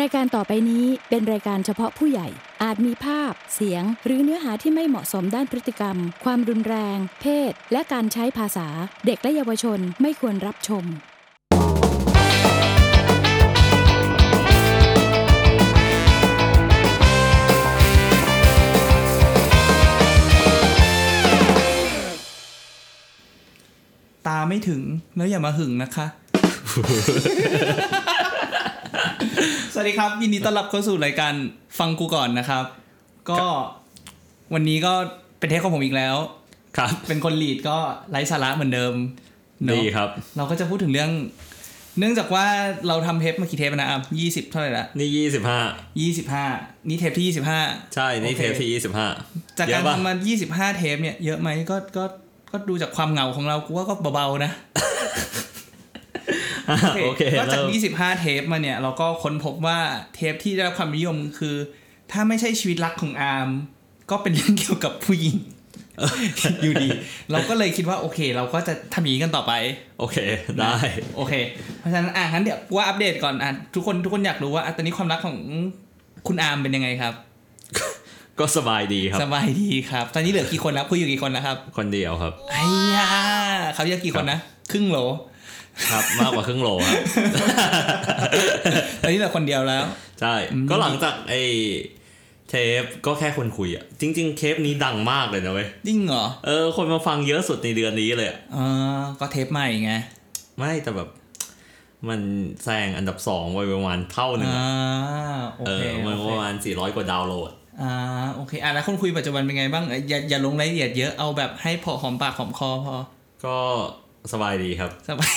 รายการต่อไปนี้เป็นรายการเฉพาะผู้ใหญ่ อาจมีภาพ เสียง หรือเนื้อหาที่ไม่เหมาะสมด้านพฤติกรรม ความรุนแรง เพศ และการใช้ภาษา เด็กและเยาวชนไม่ควรรับชม ตาไม่ถึงแล้วอย่ามาหึงนะคะ สวัสดีครับยินดีต้อนรับเข้าสู่รายการฟังกูก่อนนะครับ ก็วันนี้ก็เป็นเทปของผมอีกแล้ว ครับ เป็นคนลีดก็ไร้สาระเหมือนเดิมเนอะดีครับ เราก็จะพูดถึงเรื่อง เนื่องจากว่าเราทำเทปมากี่เทปแล้วนะอะยี่สิบเท่าไหร่ละนี่ยี่สิบห้ายี่สิบห้านี่เทปที่ยี่สิบห้า ใช่นี่โอเค เทปที่ยี่สิบห้าจากเยการอะปะทำมายี่สิบห้าเทปเนี่ยเยอะไหมก็ก็ก็ดูจากความเหงาของเรากูว่าก็เบาๆนะ โอเคก็จากเริ่ม25 เทปมาเนี่ย เราก็ค้นพบว่าเทปที่ได้รับความนิยมคือ ถ้าไม่ใช่ชีวิตรักของอาร์มก็เป็นเรื่องเกี่ยวกับผู้หญิงอยู่ดี เราก็เลยคิดว่าโอเค เราก็จะทำอย่างนี้กันต่อไป โอเคได้โอเค เพราะฉะนั้นอะงั้นเดี๋ยวว่าอัปเดตก่อนอะทุกคนทุกคนอยากรู้ว่าอะตอนนี้ความรักของคุณอาร์มเป็นยังไงครับ ก็สบายดีครับ สบายดีครับ ตอนนี้เหลือกี่คนแล้วคุยอยู่กี่คนแล้วครับ คนเดียวครับไอ้ยาเขาเรียกกี่คนนะ ครึ่งโหล ครับมากกว่าครึ่งโหลครับตอนนี้เหลือคนเดียวแล้ว ใช่ ก็หลังจากไอ้เทปก็แค่คนคุยอะ จริง ๆ เทปนี้ดังมากเลยนะเว้ยจริงเหรอ เออ คนมาฟังเยอะสุดในเดือนนี้เลยอะเออก็เทปใหม่ไง ไม่แต่แบบ มันแซงอันดับสองไปประมาณเท่าหนึ่งอ่าอะโอเคอะมันโอเคประมาณสี่ร้อยกว่าดาวน์โหลดอ่าโอเคอะแล้วคนคุยปัจจุบันเป็นไงบ้างเอ้ยอย่าอย่าลงรายละเอียดเยอะเอาแบบให้พอหอมปากหอมคอพอ ก็ สบายดีครับ สบาย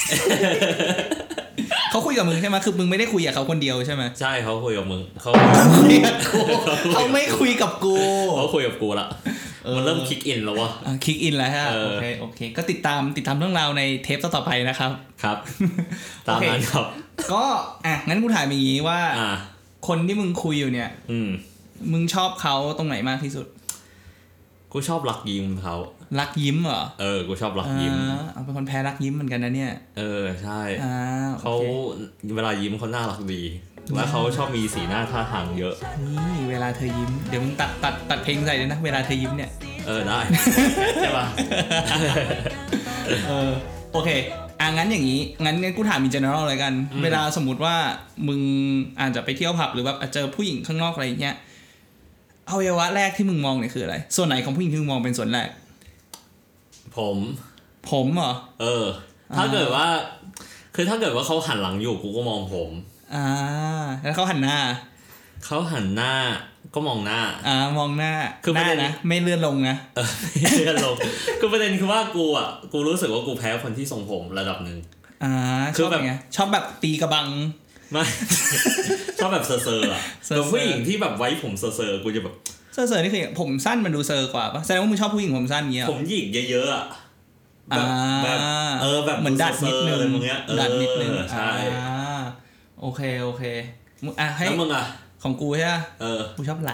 เขาคุยกับมึงใช่ไหมคือมึงไม่ได้คุยกับเขาคนเดียวใช่ไหมใช่เขาคุยกับมึงเขาคุยกับกูเขาไม่คุยกับกูเขาคุยกับกูละเออมันเริ่ม kick in แล้ววะ kick in แล้วฮะเออโอเคโอเค ก็ติดตามติดตามเรื่องราวในเทปต่อๆไปนะครับ ครับ ตามนั้นครับ ก็อะงั้นกูถามอย่างนี้ว่าอ่าคนที่มึงคุยอยู่เนี่ย อืมมึงชอบเขาตรงไหนมากที่สุด กูชอบรักยิ้มเขา รักยิ้มเหรอ เออ กูชอบรักยิ้มอ่าเอาเป็นคนแพ้รักยิ้มเหมือนกันนะเนี่ย เออ ใช่อ่าเขาโอคเวลายิ้มเขาน่ารักดี แล้วเขาชอบมีสีหน้าท่าทางเยอะ นี่เวลาเธอยิ้ม เดี๋ยวมึงตัดตัดตัดเพลงใส่เลยนะ เวลาเธอยิ้มเนี่ย เออ ได้ ใช่ป่ะ เออ โอเคอะงั้นอย่างนี้ งั้นงั้นกูถาม in general เลยกันอืมเวลาสมมติว่ามึงอาจจะไปเที่ยวผับหรือแบบเจอผู้หญิงข้างนอกอะไรอย่างเงี้ยอวัยวะแรกที่มึงมองเนี่ยคืออะไร ส่วนไหนของผู้หญิงที่มึงมองเป็นส่วนแรก ผม ผมเหรอ เออ ถ้าเกิดว่า คือถ้าเกิดว่าเขาหันหลังอยู่กูก็มองผม อ่า แล้วเขาหันหน้า เขาหันหน้าก็มองหน้า อ่า มองหน้า คือประเด็นหน้านะ ไม่เลื่อนลงนะ เออเลื่อนลง คือประเด็นคือว่ากูอะ กูรู้สึกว่ากูแพ้คนที่ทรงผมระดับหนึ่งอ่าคือชอบแบบไงชอบแบบตีกระบังไม่ชอบแบบเซอร์เซอร์อะเซอร์ๆแต่ผู้หญิงที่แบบไว้ผมเซอร์เซอร์กูจะแบบ เซอร์เซอร์นี่คือผมสั้นมันดูเซอร์กว่าปะแสดงว่ามึงชอบผู้หญิงผมสั้นอย่างเงี้ยเหรผมหยิกเยอะๆอะแบบอ่าแบบเออแบบเหมือนดัดนิดนึงเซอร์ๆอะไรพวกเนี้ยเออดัดนิดนึงใช่อ่าโอเคโอเคมึงอะให้แล้วมึงอะของกูใช่ปะเออกูชอบไหล่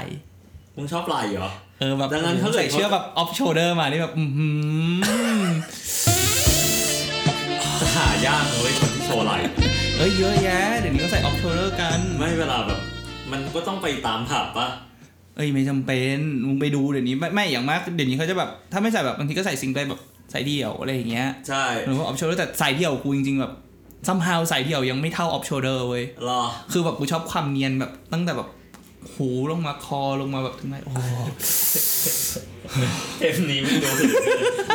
มึงชอบไหล่เหรอเออแบบดังนั้นถ้าเกิดใส่เสื้อแบบ off shoulder มานี่แบบอือหือหายากนะเลยคนที่โชว์ไหล่เอ้ยเยอะแยะเดี๋ยวนี้ก็ใส่ off shoulder กัน ไม่เวลาแบบ มันก็ต้องไปตามผับปะเอ้ยไม่จำเป็นมึงไปดูเดี๋ยวนี้ไม่ไม่อย่างมากเดี๋ยวนี้เขาจะแบบถ้าไม่ใส่แบบบางทีก็ใส่ซิงเกิลแบบใส่เดี่ยวอะไรอย่างเงี้ยใช่หรือว่า off shoulder แต่ใส่เดี่ยวกูจริงๆแบบsomehow ใส่เดี่ยวยังไม่เท่า off shoulder เว้ยรอคือแบบกูชอบความเนียนแบบตั้งแต่แบบหูลงมาคอลงมาแบบถึงไหนโอ้โหเทปนี้มันดูถึง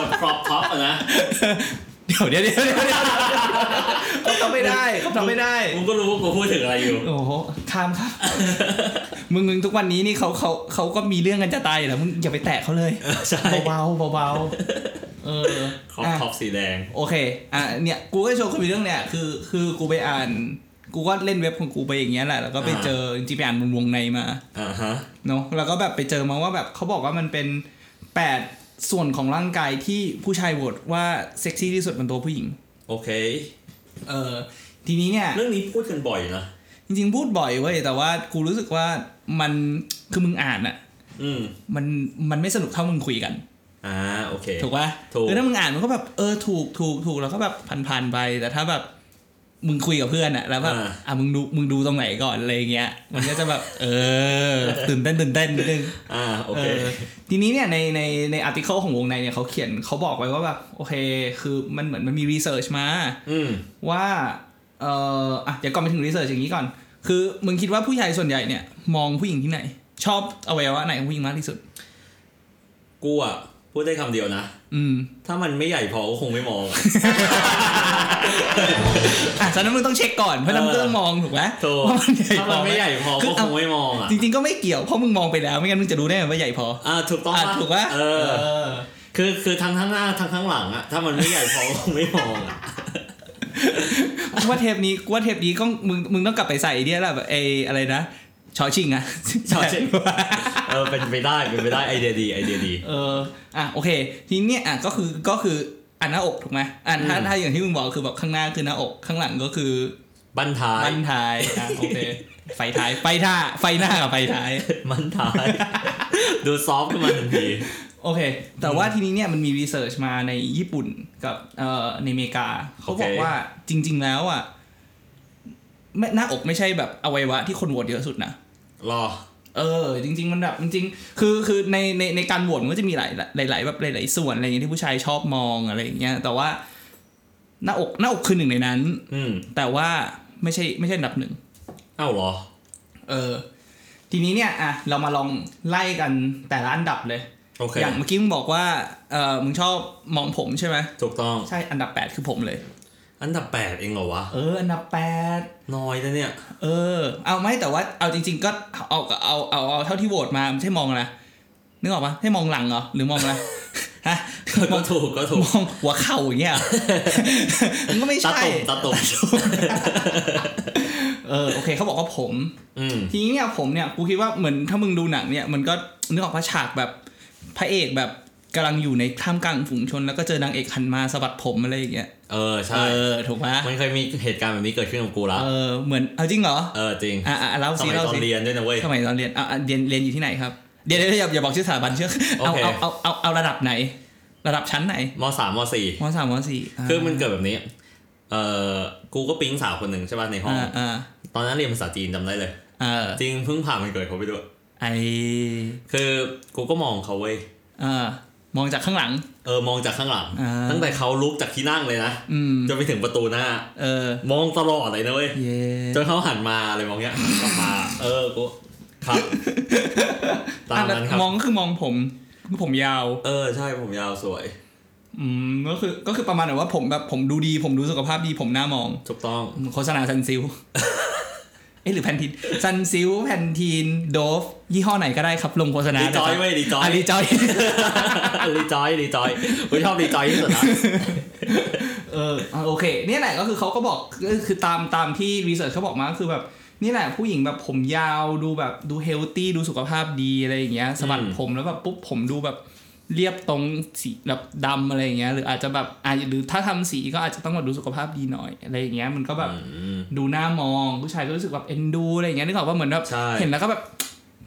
แบบพร็อพพ็อปอะนะ เดี๋ยวเดี๋ยวเดี๋ยวเดี๋ยวเดี๋ยวเขาทำไม่ได้เขาทำไม่ได้ มึงก็รู้ว่ากูพูดถึงอะไรอยู่โอ้โหข้ามครับ มึงมึงทุกวันนี้นี่เขาเขาเขาก็มีเรื่องกันจะตายอยู่แล้วมึงอย่าไปแตะเขาเลยใช่เบาๆเบาๆเออครอปอะท็อปสีแดง โอเค อะเนี่ยกูก็โชว์คนมีเรื่องเนี่ยคือคือกูไปอ่านกูก็เล่นเว็บของกูไปอย่างเงี้ยแหละ แล้วก็ไปอ่าเจอจริงๆไปอ่านวงในมาอ่าฮะเนาะแล้วก็แบบไปเจอมาว่าแบบเขาบอกว่ามันเป็นแปด ส่วนของร่างกายที่ผู้ชายโหวตว่าเซ็กซี่ที่สุดบนตัวผู้หญิง โอเค เออทีนี้เนี่ย เรื่องนี้พูดกันบ่อยนะ จริงๆ พูดบ่อยเว้ยแต่ว่ากูรู้สึกว่ามันคือมึงอ่านอะอืมมันมันไม่สนุกเท่ามึงคุยกัน อ่าโอเค ถูกปะถูกคือถ้ามึงอ่านมันก็แบบเออถูกถูกถูกแล้วก็แบบผ่านๆไปแต่ถ้าแบบ มึงคุยกับเพื่อนอะแล้วแบบอ่าอะมึงดูมึงดูตรงไหนก่อนอะไรอย่างเงี้ย มันก็จะแบบ เออ ตื่นเต้นตื่นเต้นนิดนึงอ่าโอเคเออทีนี้เนี่ยในในในอาร์ติเคิลของวงในเนี่ยเขาเขียนเขาบอกไว้ว่าแบบโอเค คือมันเหมือนมันมีรีเสิร์ชมาอืมว่าเอออะเดี๋ยวก่อนไปถึงรีเสิร์ชอย่างนี้ก่อน คือมึงคิดว่าผู้ชายส่วนใหญ่เนี่ย มองผู้หญิงที่ไหน ชอบอวัยวะไหนของผู้หญิงมากที่สุด กูอะ พูดได้คำเดียวนะ อืม ถ้ามันไม่ใหญ่พอก็คงไม่มอง อะฉะนั้นมึงต้องเช็คก่อนเพราะฉะนั้นมึงก็ต้องมองถูกไหมถูก ว่ามันใหญ่ถ้าพมัอนไหมไม่ใหญ่พอคืก็อคเอางไม่มองอะจริงๆก็ไม่เกี่ยวเพราะมึงมองไปแล้วไม่งั้นมึงจะรู้ได้ไงว่าใหญ่พอ อ่าถูกต้องอะปะถูกปะเออ คือคือทั้งข้างหน้าทั้งข้างหลังอะถ้ามันไม่ใหญ่พอก็คงไม่มองอะกูว่าเทปนี้กูว่าเทปนี้ก็มึงมึงต้องกลับไปใส่ไอ้เนี่ยแหละแบบไอ้อะไรนะชอชิงอะ ชอชิงเออเป็นไปได้เป็นไปได้ไอเดียดีไอเดียดี เอออะโอเค ทีนี้เนี่ยอะก็คือก็คืออันหน้าอกถูกไหมอะถ้าอืมถ้าอย่างที่มึงบอกคือแบบข้างหน้าคือหน้าอกข้างหลังก็คือบั้นท้ายบั้นท้ายอะโอเคไฟท้ายไฟท่าไฟหน้ากับไฟท้ายบั้นท้ายดูซอฟต์ขึ้นมาทันทีโอเค แต่ว่าทีนี้เนี่ยมันมีรีเสิร์ชมาในญี่ปุ่นกับเอ่อในอเมริกา เขาบอกโอเคว่าจริง ๆ แล้วอะไม่หน้าอกไม่ใช่แบบอวัยวะที่คนโหวตเยอะสุดนะรอ เออ จริง ๆ มันแบบจริงๆคือคือในในในการโหวตมันก็จะมีหลายหลายหลายแบบหลาย ๆ ส่วนอะไรอย่างเงี้ยที่ผู้ชายชอบมองอะไรอย่างเงี้ยแต่ว่าหน้าอกหน้าอกคือหนึ่งในนั้น อืมแต่ว่าไม่ใช่ไม่ใช่อันดับหนึ่งเอ้าเหรอ เออ ทีนี้เนี่ยอะเรามาลองไล่กันแต่ละอันดับเลย โอเค อย่างเมื่อกี้มึงบอกว่าเออมึงชอบมองผมใช่ไหมถูกต้อง ใช่อันดับ 8 คือผมเลย อันดับแปดเองเหรอวะ เออ อันดับน้อยนะเนี่ย8เออ เอาไม่แต่ว่าเอาจริง ๆ ก็เอาเอาเอาเอาเท่าที่โหวตมาไม่ใช่มองอะไรนึกออกปะให้มองหลังเหรอหรือมองอะไรฮะมก็องถูกก็ถูกมองหัวเข่าอย่างเงี้ยเหรอมันก็ไม่ตาใช่ตุ่มตาตุ่มเออโอเคเขาบอกว่าผมอืมทีนี้เนี่ยผมเนี่ยกูคิดว่าเหมือนถ้ามึงดูหนังเนี่ยมันก็นึกออกว่าฉากแบบพระเอกแบบ กำลังอยู่ในท่ามกลางฝูงชน แล้วก็เจอนางเอกหันมาสะบัดผมอะไรอย่างเงี้ยเออเอใช่อถูกไหมมันเคยมีเหตุการณ์แบบนี้เกิดขึ้นกับกูแล้วเออเหมือนเอาจริงเหรอเออจริงอะอะเล่าสสิมัยเล่าตอนสิเรียนด้วยนะเว้ยสมัยตอนเรียนอะอะเรียนเรียนอยู่ที่ไหนครับเดี๋ยวเดี๋ยวอย่าอย่าบอกชื่อสถาบันเชื่อเอาโอเคเอาเอาเอาเอาระดับไหน ระดับชั้นไหนมสามมสี่มสามมสี่าคือมันเกิดแบบนี้เออกูก็ปิ๊งสาวคนหนึ่งใช่ป่ะในห้องอ่าอ่าตอนนั้นเรียนภาษาจีนจำได้เลยเออจริงเพิ่งผ่านมันเกิดเขาไปด้วยไอคือกูก็มองเขาเว้ยเออ มองจากข้างหลัง เออมองจากข้างหลังอ่าตั้งแต่เขาลุกจากที่นั่งเลยนะอืมจนไปถึงประตูหน้า เออ มองตลอดเลยนะเว้ยเย่จนเขาหันมาอะไรมองเงี้ยกลับมาเออกูครับตามนั้นครับมองก็คือมองผมคือผมยาว เออใช่ผมยาวสวย อืมก็คือก็คือประมาณแบบว่าผมแบบผมดูดี ผมดูสุขภาพดีผมน่ามองถูกต้องโฆษณาซันซิล เอ๊ะหรือแพนทีนซันซิลแพนทีนโดฟยี่ห้อไหนก็ได้ครับลงโฆษณารีจอยเว้ยรีจอยอะรีจอยรีจอยรีจอยกูชอบรีจอยที่สุดนะเอออะโอเคเนี่ยแหละก็คือเขาก็บอกก็คือตามตามที่ research เขาบอกมาก็คือแบบนี่แหละผู้หญิงแบบผมยาวดูแบบดู healthy ดูสุขภาพดีอะไรอย่างเงี้ยสะบัดอืมผมแล้วแบบปุ๊บผมดูแบบ เรียบตรงสีแบบดำอะไรอย่างเงี้ยหรืออาจจะแบบอาจหรือถ้าทำสีก็อาจจะต้องแบบดูสุขภาพดีหน่อยอะไรอย่างเงี้ยมันก็แบบอืมดูหน้ามองผู้ชายก็รู้สึกแบบเอ็นดูอะไรอย่างเงี้ยนึกออกว่าเหมือนแบบใช่เห็นแล้วก็แบบ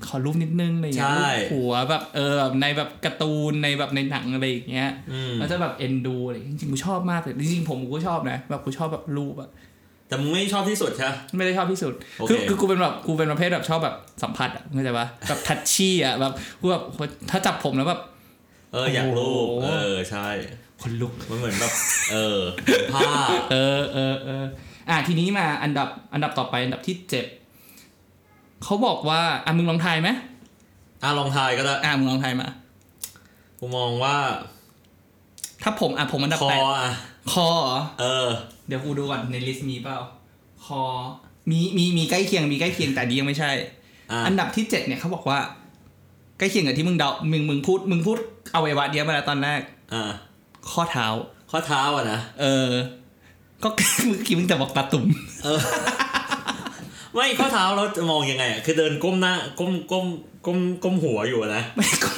ขอรูปนิดนึงอะไรอย่างเงี้ยใช่รูปหัวแบบเออแบบในแบบการ์ตูนในแบบในหนังอะไรอย่างเงี้ยอืมแล้วจะแบบเอ็นดูอะไรจริงๆกูชอบมากเลยจริงๆผมกูก็ชอบนะแบบกูชอบแบบรูปอะแต่มึงไม่ชอบที่สุดใช่ไหมไม่ได้ชอบที่สุดโอเคคือคือกูเป็นแบบกูเป็นประเภทแบบชอบแบบสัมผัสอะเข้าใจปะแบบทัชชี่อะแบบกูแบบถ้าจับผมแล้วแบบ เอออยากรูปโอ้โหเออใช่คนลุกมันเหมือนแบบเออผ้าเออเออเอออะทีนี้มาอันดับอันดับต่อไปอันดับที่เจ็ดเขาบอกว่าอะมึงลองทายไหมอะลองทายก็ได้อะมึงลองทายมากูมองว่า ถ้าผมอะผมอันดับคอแปดอะคอเหรอเออ เดี๋ยวกูดูก่อนในลิสต์มีเปล่าคอมีมีมีใกล้เคียงมีใกล้เคียงแต่อันนี้ยังไม่ใช่อะอันดับที่เจ็ดเนี่ยเขาบอกว่า ใกล้เคียงกับที่มึงเดามึงมึงพูดมึงพูดเอาไว้วะเดียวมาแล้วตอนแรกอะข้อเท้า ข้อเท้าอะนะเออ ก็ เมื่อกี้มึงแต่บอกตาตุ่มไม่ข้อเท้าเราจะมองยังไงอะคือเดินก้มหน้าก้มก้มก้มก้มหัวอยู่อะนะไม่ก็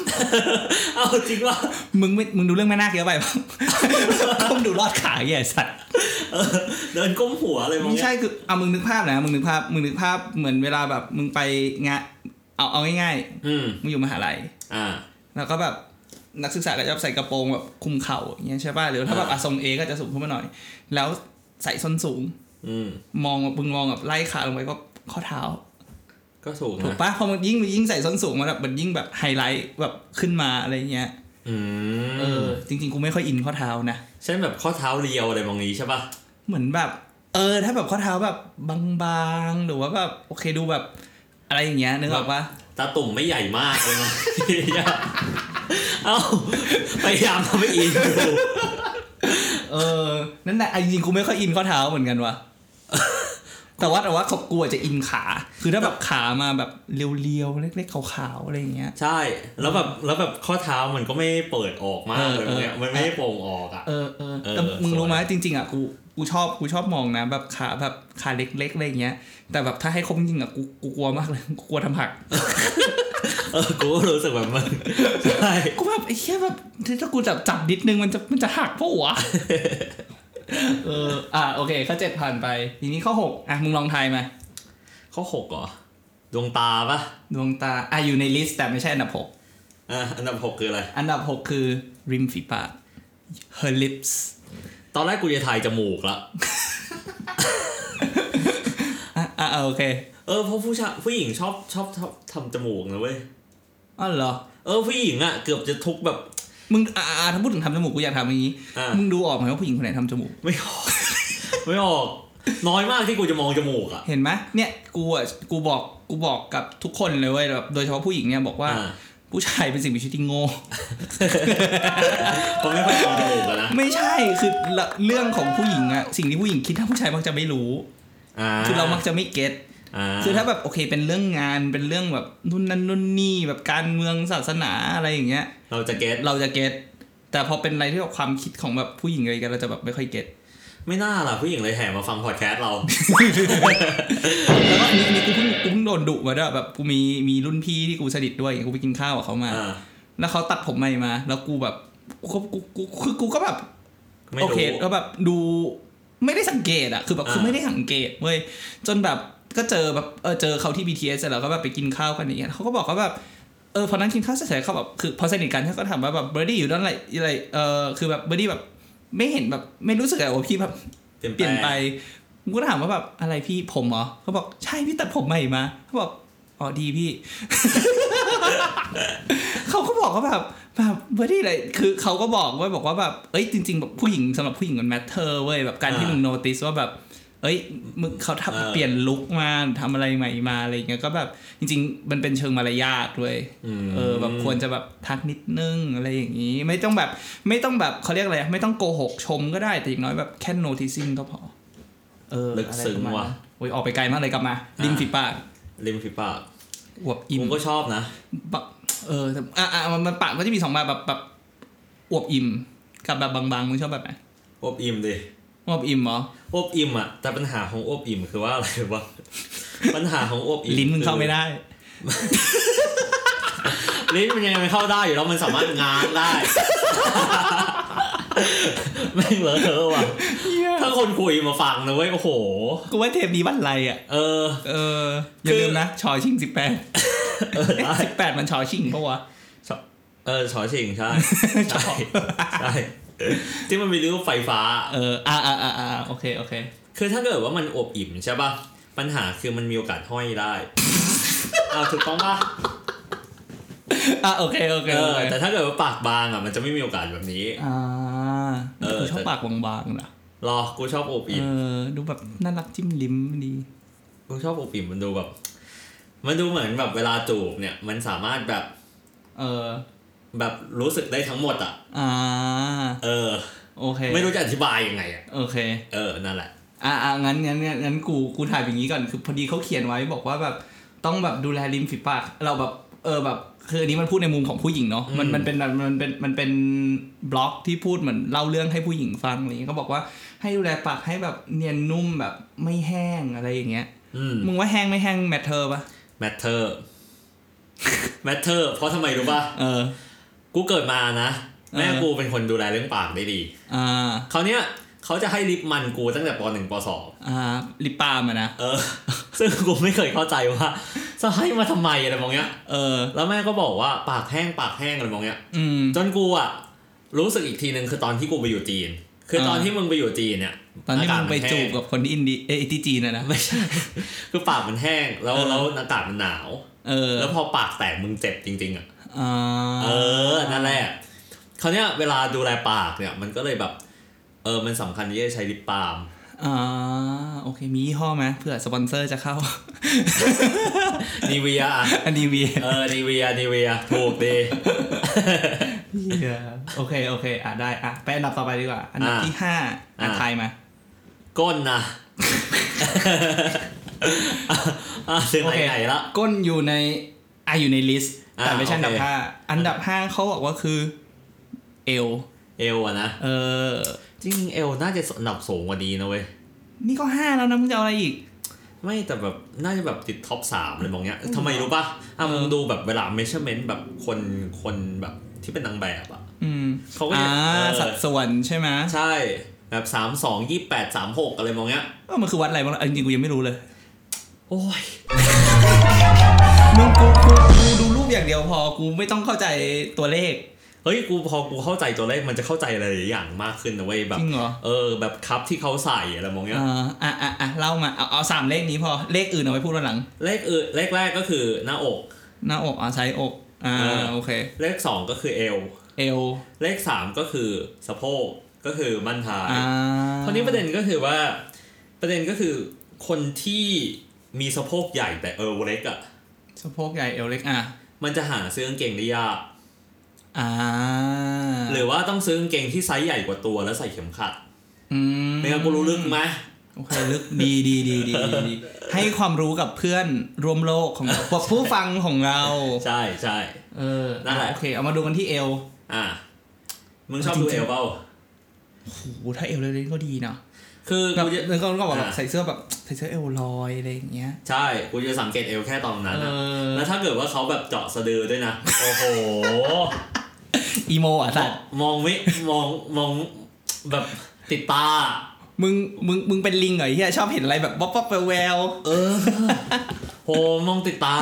เอาจริงว่ามึงไม่มึงดูเรื่องแม่นาคเยอะไปเปล่าก้มดูรอดขาแย่สัตว์เดินก้มหัวอะไรมองไม่เงี้ยใช่คือเอามึงนึกภาพนะมึงนึกภาพมึงนึกภาพเหมือนเวลาแบบมึงไปงานเอาเอาง่ายอืมๆมึงอยู่มหาลัย อ่า แล้วก็แบบ นักศึกษาก็จะใส่กระโปรงแบบคลุมเข่าอย่างเงี้ยใช่ป่ะหรือถ้าแบบอ่าอะทรงเอก็จะสูงขึ้นมาหน่อย แล้วใส่ส้นสูงอืมมองมึงมองแบบไล่ขาลงไปก็ข้อเท้า ก็ถูกถูกนะปะพอมันยิ่งยิ่งใส่ส้นสูงมันแบบมันยิ่งแบบไฮไลท์แบบขึ้นมาอะไรเงี้ยอืมเออ จริงๆกูไม่ค่อยอินข้อเท้านะเช่นแบบข้อเท้าเรียวอะไรบางนี้ใช่ปะเหมือนแบบ เออ ถ้าแบบข้อเท้าแบบบางๆหรือว่าแบบโอเคดูแบบ อะไรอย่างเงี้ยนึกออกปะตาตุ่มไม่ใหญ่มากเลยนะ เอ้าพยายามทำให้อินดูเออ นั่นแหละอะจริงๆกูไม่ค่อยอินข้อเท้าเหมือนกันวะแต่ว่าแต่ว่าเขากลัวจะอินขา คือถ้าแบบขามาแบบเรียวๆเล็กๆขาวๆอะไรอย่างเงี้ย ใช่ แล้วแบบแล้วแบบข้อเท้ามันก็ไม่เปิดออกมากเลยเออเนี่ยเออมันไม่ได้โปร่งออกอะ เออเออเออแต่มึงสวยรู้ไหมจริงๆอะกูกูชอบกูชอบมองนะแบบขาแบบขาเล็กๆอะไรอย่างเงี้ย แต่แบบถ้าให้ครบจริงๆอะกูกูกลัวมากเลยกูกลัวทำหัก เออกูก็รู้สึกแบบมึงใช่กูแบบไอ้เหี้ยแบบถ้ากูจับจับนิดนึงมันจะมันจะหักปะวะเอออะโอเคข้อเจ็ดผ่านไป ทีนี้ข้อหกอะมึงลองทายมาข้อหกเหรอดวงตาปะดวงตาอะอยู่ในลิสต์แต่ไม่ใช่อันดับหกอะอันดับหกคืออะไร อันดับหกคือริมฝีปาก her lips ตอนแรกกูจะทายจมูกละอะอะอะโอเค เออเพราะผู้ชายผู้หญิงชอบชอบชอบทำจมูกนะเว้ย อ๋อเหรอ เออผู้หญิงอะเกือบจะทุกแบบมึงอะอะถ้าพูดถึงทำจมูกกูอยากทำอย่างนี้อะมึงดูออกไหมว่าผู้หญิงคนไหนทำจมูก ไม่ออก ไม่ออก น้อยมากที่กูจะมองจมูกอะ เห็นไหมเนี่ยกูอะกูบอกกูบอกกับทุกคนเลยเว้ยแบบโดยเฉพาะผู้หญิงเนี่ยบอกว่าอ่าผู้ชายเป็นสิ่งมีชีวิตที่โง่เพราะไม่ค่อยมองจมูกอะนะ ไม่ใช่คือเรื่องของผู้หญิงอะสิ่งที่ผู้หญิงคิดถ้าผู้ชายมักจะไม่รู้อ่าคือเรามักจะไม่เก็ตอ่า คือถ้าแบบโอเคเป็นเรื่องงานเป็นเรื่องแบบนู่นนั่นนู่นนี่แบบการเมืองศาสนาอะไรอย่างเงี้ย เราจะเก็ตเราจะเก็ตแต่พอเป็นอะไรที่แบบความคิดของแบบผู้หญิงอะไรกันเราจะแบบไม่ค่อยเก็ตไม่น่าล่ะผู้หญิงเลยแห่มาฟังพอดแคสต์เรา แล้วก็อันนี้อันนี้กูเพิ่งกูเพิ่งโดนดุมาด้วยแบบกูมีมีรุ่นพี่ที่กูสนิทด้วยกูไปกินข้าวกับเขามาอ่าแล้วเขาตัดผมใหม่มา แล้วกูแบบกูก็กูกูคือกูก็แบบไม่โอรู้เคแล้วแบบดูไม่ได้สังเกตอะคือแบบอ่าคือไม่ได้สังเกตเว้ยจนแบบ ก็เจอแบบเออเจอเขาที่ BTS เสร็จแล้วก็แบบไปกินข้าวกันอย่างเงี้ยเขาก็บอกว่าแบบเออพอนั่งกินข้าวเสร็จเขาแบบคือพอสนิทกันเขาก็ถามว่าแบบเบอร์ดี้อยู่ด้านไหนอะไรเออคือแบบเบอร์ดี้แบบไม่เห็นแบบไม่รู้สึกอะไรว่าพี่แบบเปลี่ยนเปลี่ยนแปลงไปกูก็ถามว่าแบบอะไรพี่ผมเหรอเขาบอกใช่พี่ตัดผมใหม่มาเขาบอกอ๋อดีพี่ เขาก็บอกว่าแบบแบบเบอร์ดี้เลยคือเขาก็บอกว่าบอกว่าแบบเอ้ยจริงๆแบบผู้หญิงสำหรับผู้หญิงมัน matter เว้ยแบบการที่มึง notice ว่าแบบ เอ้ยมึงเขาทำเปลี่ยน look มาทำอะไรใหม่มาอะไรอย่างเงี้ยก็แบบจริง ๆ มันเป็นเชิงมารยาทด้วยมเออแบบควรจะแบบทักนิดนึงอะไรอย่างนี้ ไม่ต้องแบบไม่ต้องแบบเขาเรียกอะไรไม่ต้องโกหกชมก็ได้แต่อย่างน้อยแบบแค่ noticing ก็พอ เออลึกซึ้งอะไรประมาณว่ะนั้นโอ้ยออกไปไกลมากเลยกลับมาริมฝีปากริมฝีปากอวบอิ่มกูก็ชอบนะแบบเออแต่อะอะมันมันปากก็จะมีสองแบบแบบแบบอวบอิ่มกับแบบบางๆมึงชอบแบบไหนอบอิ่มดิ อวบอิ่มเหรออบอิ่มอะแต่ปัญหาของอบอิ่มคือว่าอะไรวะปัญหาของอบอิ่มลิ้นมึงเข้าไม่ได้ ลิ้นมันยังไงมันเข้าได้อยู่แล้วมันสามารถง้างได้แม่งเหลือเธอะว่ะถ้าคนคุยมาฟังนะเว้ยโอ้โหกูว่าเทปนี้บันไรอะเออ เอออย่าลืมนะชอชิงสิบแปดเออได้สิบแปดมันชอชิงปะวะเออชอชิงใช่ชอบใช่ ที่มันมีรูปไฟฟ้า เอออ่าอ่าอ่าอ่าโอเคโอเค คือถ้าเกิดว่ามันอบอิ่มใช่ป่ะ ปัญหาคือมันมีโอกาสห้อยได้เอาถูกต้องป่ะอะโอเคโอเคเอโออเคแต่ถ้าเกิดว่าปากบางอะมันจะไม่มีโอกาสแบบนี้ อ่าเออกูชอบแต่ปากบางๆนะรอกูชอบอบเออิ่มอดูแบบน่ารักจิ้มลิ้มดีกูชอบอบอิ่มมันดูแบบ มันดูเหมือนแบบเวลาจูบเนี่ย มันสามารถแบบ เออ แบบรู้สึกได้ทั้งหมดอะอ่าเออ โอเค ไม่รู้จะอธิบายยังไงอะโอเค เออ นั่นแหละ อ่าอ่างั้นงั้นงั้นงั้นกูกูถามอย่างนี้ก่อนคือพอดีเขาเขียนไว้บอกว่าแบบต้องแบบดูแลริมฝีปาก เราแบบเออแบบคืออันนี้มันพูดในมุมของผู้หญิงเนาะมันอืมมันเป็นแบบมันเป็นมันเป็นบล็อกที่พูดเหมือนเล่าเรื่องให้ผู้หญิงฟังอะไรอย่างเงี้ยเขาบอกว่าให้ดูแลปากให้แบบเนียนนุ่มแบบไม่แห้งอะไรอย่างเงี้ยอืมมึงว่าแห้งไม่แห้ง matter ปะ matter matter เพราะทำไมรู้ป่ะเออ กูเกิดมานะ แม่เออกูเป็นคนดูแลเรื่องปากได้ดีอ่าคราวเนี้ยเขาจะให้ลิปมันกูตั้งแต่ปหนึ่งปสองอ่าลิปปาล์มอะนะเออ ซึ่งกูไม่เคยเข้าใจว่าจะให้มาทำไมอะไรมองเงี้ยเออแล้วแม่ก็บอกว่าปากแห้งปากแห้งอะไรมองเงี้ยอืมจนกูอะรู้สึกอีกทีหนึ่งคือตอนที่กูไปอยู่จีน คือตอนอ่าที่มึงไปอยู่จีนเนี่ยตอนที่ากามึศงไปแห้จูบกับคนที่อินเดียเอยที่จีนนะนะไม่ใช่คือปากมันแห้งแล้วเออแล้วอากาศมันหนาว เออ แล้วพอปากแตกมึงเจ็บจริง ๆอะอ่า เออ นั่นแหละคราวเนี้ยเวลาดูแลปากเนี่ยมันก็เลยแบบ เออ มันสำคัญที่จะใช้ lip balm อ่าโอเค มียี่ห้อไหมเผื่อสปอนเซอร์จะเข้านีเวียอะอันดีวีเออนีเวียนีเวียถูกดีโอเค โอเค อะได้ อะ ไปอันดับต่อไปดีกว่า อันดับอะที่ห้าอะอะทายมา ก้นนะอะถึงโอไหนเคไหนละ ก้นอยู่ใน อะ อยู่ใน list อะ แต่ไม่ใช่อันดับโอเคห้าอันดับห้าเขาบอกว่าคือเอลเอวอะนะเออจริงๆเอวน่าจะอันดับสูงกว่านี้นะเว้ยนี่ก็ห้าแล้วนะมึงจะเอาอะไรอีก ไม่แต่แบบน่าจะแบบติด top สามเลยมองเนี้ยทำไมรู้ป่ะอะมึงดูแบบเวลา measurement แบบคนคนแบบที่เป็นนางแบบอะอืมเขาก็อ่าจะเออสัดส่วนใช่ไหมใช่แบบสามสองยี่แปดสามหกอะไรมองเนี้ยว่ามันคือวัดอะไรบ้างเอาจริงๆกูยังไม่รู้เลย โอ้ยมึงกูกูกูดูรูป อย่างเดียวพอกูไม่ต้องเข้าใจตัวเลขเฮ้ยกูพอกูเข้าใจตัวเลขมันจะเข้าใจอะไรหลายอย่างมากขึ้นนะเว้ยแบบจริงเหรอเออแบบคัพที่เขาใส่อะไรมองเนี้ยอ่าอะอะอะเล่ามาเอาเอาสามเลขนี้พอเลขอื่นเอาไว้พูดวันหลัง เลขอื่นเลขแรกก็คือหน้าอก หน้าอกอะไซส์อกอ่าเออโอเค เลขสองก็คือเอวเอวเลขสามก็คือสะโพกก็คือบั้นท้ายอ่าคราวนี้ประเด็นก็คือว่าประเด็นก็คือคนที่มีสะโพกใหญ่แต่เอวเล็กอะสะโพกใหญ่เอวเล็กอะ มันจะหาซื้อกางเกงได้ยากอ่าหรือว่าต้องซื้อกางเกงที่ไซส์ใหญ่กว่าตัวแล้วใส่เข็มขัดอืมไม่งั้นกูรู้ลึกไหมโอเคลึกดีดีดีดีดีดีให้ความรู้กับเพื่อนร่วมโลกของเรากับผู้ฟังของเรา ใช่ใช่เออนั่นแหละโอเค เอามาดูกันที่เอวอะมึงชอบดูจริเองๆวเปล่าโอ้โหถ้าเอวเล็กๆก็ดีเนาะ คือแบบกูจะแล้วก็ก็บอกแบบอ่าใส่เสื้อแบบใส่เสื้อเอวลอยอะไรอย่างเงี้ย ใช่กูจะสังเกตเอวแค่ตอนนั้นเอนะอแล้วถ้าเกิดว่าเขาแบบเจาะสะดือด้วยนะ โอ้โห อีโมอะสัตว์มองไม่มองมองแบบติดตา มึงมึงมึงเป็นลิงเหรอไอ้เฮียชอบเห็นอะไรแบบป๊อปป๊อปแววเออโหมองติดตา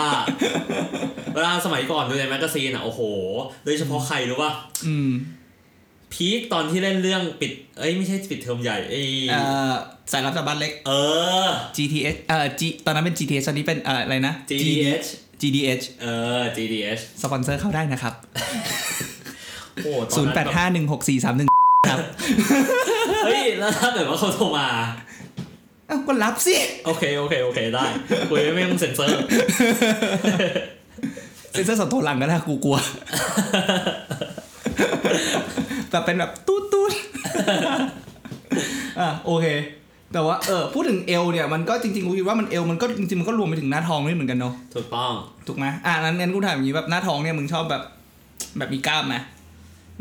เวลาสมัยก่อนดูใน magazine อะโอ้โห โดยเฉพาะใครรู้ป่ะๆอืม พีคตอนที่เล่นเรื่องปิด เอ้ยไม่ใช่ปิดเทอมใหญ่ไอ้เอ่อสายลับจับบ้านเล็ก เออ GTS เอ่อ G ตอนนั้นเป็น GTS ตอนนี้เป็นเอ่ออะไรนะ GDH GDH เออ GDH สปอนเซอร์เข้าได้นะครับโอ้ตอนนั้นแบบ08516431ครับ เฮ้ย แล้วถ้าเกิดว่าเขาโทรมาเอ้าก็รับสิ โอเค โอเค โอเค ได้กูยังไม่ต้องเซ็นเซอร์ เซ็นเซอร์สองโทรหลังก็ได้กูกลัว แบบเป็นแบบตูดตูดอะโอเค แต่ว่าเออพูดถึงเอวเนี่ยมันก็จริงๆกูคิดว่ามันเอวมันก็จริงๆมันก็รวมไปถึงหน้าท้องด้วยเหมือนกันเนาะถูกต้องถูกไหมอะนั้นงั้นกูถามอย่างนี้แบบหน้าท้องเนี่ยมึงชอบแบบแบบมีกล้ามไหม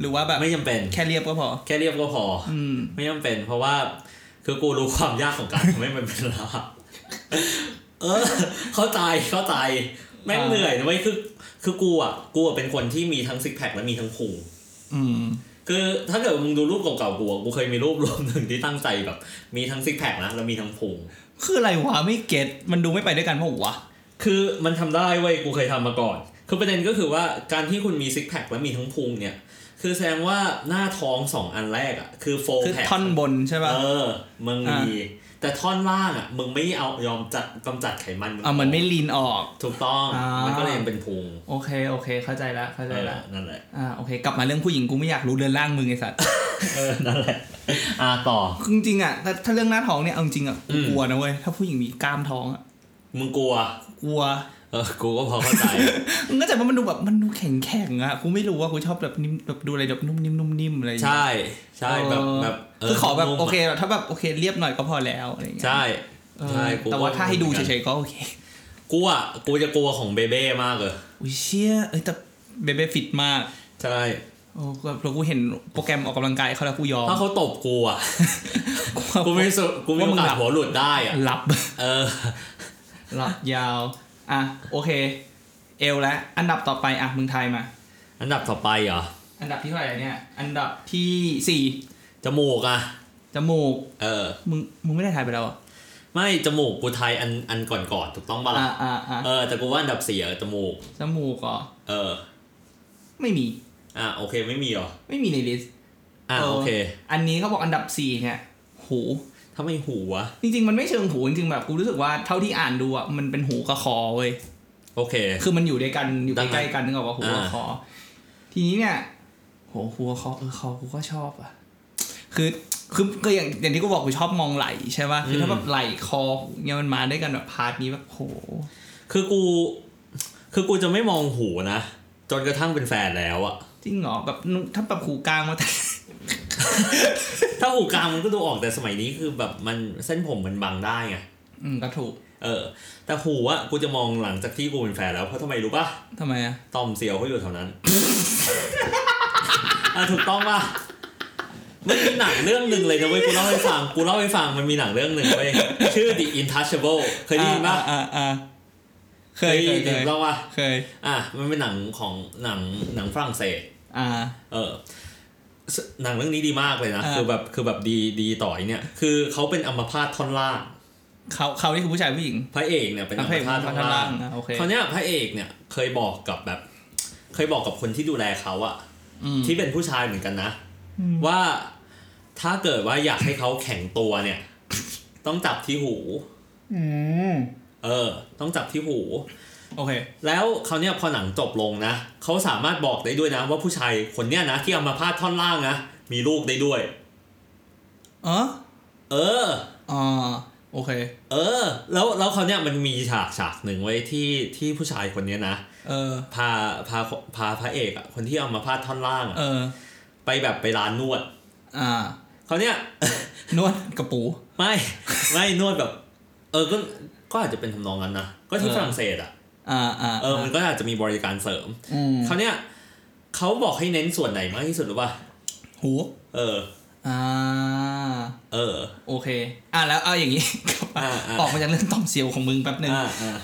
หรือว่าแบบไม่จำเป็นแค่เรียบก็พอ แค่เรียบก็พอ อืมไม่จำเป็น เพราะว่าคือกูรู้ความยากของการทำให้มันเป็นลาบเออ เข้าใจเข้าใจแม่งอ่าเหนื่อยนะเว้ยคือ คือกูอะกูอะเป็นคนที่มีทั้งซิกแพคและมีทั้งพุงอืม คือถ้าเกิดมึงดูรูปเก่าๆกูอะกูเคยมีรูปรวมหนึ่งที่ตั้งใจแบบ มีทั้งซิกแพคนะแล้วมีทั้งพุงคืออะไรวะไม่เก็ตมันดูไม่ไปด้วยกันเพราะวะคือมันทำได้เว้ยกูเคยทำมาก่อน คือประเด็นก็คือว่าการที่คุณมีซิกแพคและมีทั้งพุงเนี่ย คือแสดงว่าหน้าท้องสองอันแรกอะคือโฟคือแพคท่อนบนใช่ป่ะเออมึงอ่ามี แต่ท่อนล่างอะมึงไม่เอายอมจัดกำจัดไขมันงอะมันไม่ลีนออก ถูกต้องอ่ามัมันก็เลยยังเป็นพุงโอเคโอเค เข้าใจละเข้าใจเออละนั่นแหละอ่าโอเค กลับมาเรื่องผู้หญิงกูไม่อยากรู้เรือนร่างมึงไอ้สัตว์เออนั่นแหละอ่าต่อคือจริงๆอะถ้าถ้าเรื่องหน้าท้องเนี่ยเอาจริงๆอะกูอืมกลัวนะเว้ยถ้าผู้หญิงมีกล้ามท้องอะมึงกลัว กลัว เออกูก็พอเข้าใจมึงก็แต่ว่ามันดูแบบมันดูแข็งแข็งๆอะกูไม่รู้ว่ากูชอบแบบนิ่มแบบดูอะไรแบบนุ่มนิ่มนุ่มนิ่มอะไรอย่างเงี้ยใช่ ใช่แบบแบบเคือขอแบบนุ่มๆะโอเคถ้าแบบโอเคเรียบหน่อยก็พอแล้วอะไรอย่างเงี้ยใช่เออใช่กูแต่ว่าถ้าให้ดูเฉยยๆก็โอเคๆกูอะกูจะกลัวของเบเบ้มากเลยอุ้ยเชี่ยเอ้ยแต่เบเบ้ฟิตมาก ใช่โอ้ก็แล้วกูเห็นโปรแกรมออกกำลังกายเขาแล้วกูยอมถ้าเขาตบกูอะกูไม่สุกูไม่ว่ามึโองกาหลัสบหัวหลุดได้อะหลับ เออหลับยาว อะโอเค เอลแล้วอันดับต่อไปอะมึงทายมา อันดับต่อไปเหรอ อันดับที่เท่าไหร่เนี่ย อันดับที่สี่จมูกอะ จมูก เออ มึงมึงไม่ได้ทายไปแล้วเหรอไม่จมูกกูไทยอันอันก่อนๆถูกต้องปะล่ะ อะอะอะเออแต่กูว่าอันดับสี่อะจมูก จมูกเหรอเออ ไม่มี อะโอเคไม่มีเหรอ ไม่มีในลิสต์อ่าโอเค อันนี้เขาบอกอันดับสี่เนี่ย หู ถ้าไม่หูวะจริงๆ มันไม่เชิงหูจริงๆแบบกูรู้สึกว่าเท่าที่อ่านดูอะมันเป็นหูกับคอเว้ยโอเค คือมันอยู่ด้วยกันอยู่ดังนั้นใกล้ๆกันนึกออกว่าหูกับอ่าคอ ทีนี้เนี่ยโหหูกับคอเออคอกูก็ชอบอะ คือคือก็อย่างอย่างที่กูบอกกูชอบมองไหลใช่ป่ะคือถ้าแบบไหลคอเนี่ยมันมาด้วยกันแบบพาร์ทนี้แบบโห คือกู คือกูจะไม่มองหูนะจนกระทั่งเป็นแฟนแล้วอะจริงเหรอแบบนุถ้าแบบหูกลางมาแต่ ถ้าหูกลางมันก็ดูออกแต่สมัยนี้คือแบบมันเส้นผมมันบังได้ไงอืมก็ถูก เออ แต่หูอะกูจะมองหลังจากที่กูเป็นแฟนแล้วเพราะทำไมรู้ปะทำไมอะตอมเสียวเขาอยู่แถวนั้น อะถูกต้องป่ะมันมีหนังเรื่องหนึ่งเลยนะเว้ยกูเล่าให้ฟังกูเล่าให้ฟังมันมีหนังเรื่องหนึ่งเว้ยชื่อ The Intouchable เคยได้ยินปะอ่าอ่าเคยเคยเคได้ยนเล่าป่ะเคย อะมันเป็นหนังของหนังหนังฝรั่งเศส อ่า เออส หนังเรื่องนี้ดีมากเลยนะอ่าคือแบบคือแบบดีดีต่อยเนี่ย คือเขาเป็นอัมพาตท่อนล่างเขาเขานี่คือผู้ชายผู้หญิง พระเอกเนี่ยเป็นอะอัมพระเอกพาตท่อนท่อนล่าล่างงอะโอเคเขาวเนี่ยพระเอกเนี่ยเคยบอกกับแบบ เคยบอกกับคนที่ดูแลเขาอะอืมที่เป็นผู้ชายเหมือนกันนะ ว่าถ้าเกิดว่าอยากให้เขาแข็งตัวเนี่ย ต้องจับที่หูอืมเออ ต้องจับที่หู โอเค แล้วเขาวเนี่ยพอหนังจบลงนะเขาสามารถบอกได้ด้วยนะ ว่าผู้ชายคนเนี้ยนะ ที่เอามาพาดท่อนล่างนะ มีลูกได้ด้วยอ๋อเอออ่าโอเค เออ แล้วแล้วเขาวเนี่ยมันมีฉากฉากหนึ่งไว้ที่ที่ผู้ชายคนเนี้ยนะเออ พาพาพาพระเอกอะคนที่เอามาพาดท่อนล่างอะเออ ไปแบบไปร้านนวดอ่า เขาวเนี่ย นวดกระปู ไม่ ไม่นวดแบบ เออก็ก็อาจจะเป็นทำนองนั้นนะก็ที่เออ ฝรั่งเศสอะ อ่าอ่าเออมันก็อาจจะมีบริการเสริมอืมเขาวเนี่ยเขาบอกให้เน้นส่วนไหนมากที่สุดหรือป่ะหูเอออ่าเออ โอเค อะแล้วเอาอย่างนี้อ่าอ่าออกมาจากเรื่องต่อมเสียวของมึงแป๊บนึงอ่าอ่า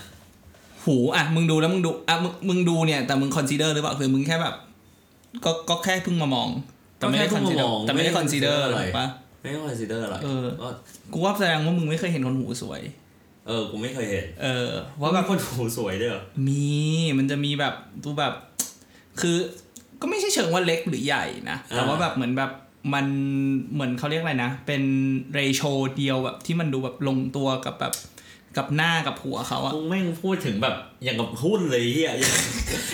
หูอะมึงดูแล้วมึงดูอะมึงมึงดูเนี่ยแต่มึง consider หรือเปล่าคือมึงแค่แบบ ก็ก็แค่เพิ่งมามอง แต่ไม่ได้ consider แต่ไม่ได้ consider อะไรปะไม่ได้ consider อะไรเออก็กูว่าแสดงว่ามึงไม่เคยเห็นคนหูสวย เออกูไม่เคยเห็น เออว่าว่าแบแบบคนหูสวยด้วยเหรอมีมันจะมีแบบดูแบบ คือก็ไม่ใช่เชิงว่าเล็กหรือใหญ่นะแต่ว่าแบบเหมือนแบบมันเหมือนเขาเรียกอะไรนะ เป็นเรโชเดียวแบบที่มันดูแบบลงตัวกับแบบ กับหน้ากับหัวเขาอะมึงแม่งพูดถึงแบบอย่างกับหุ้นเลยเฮียอย่าง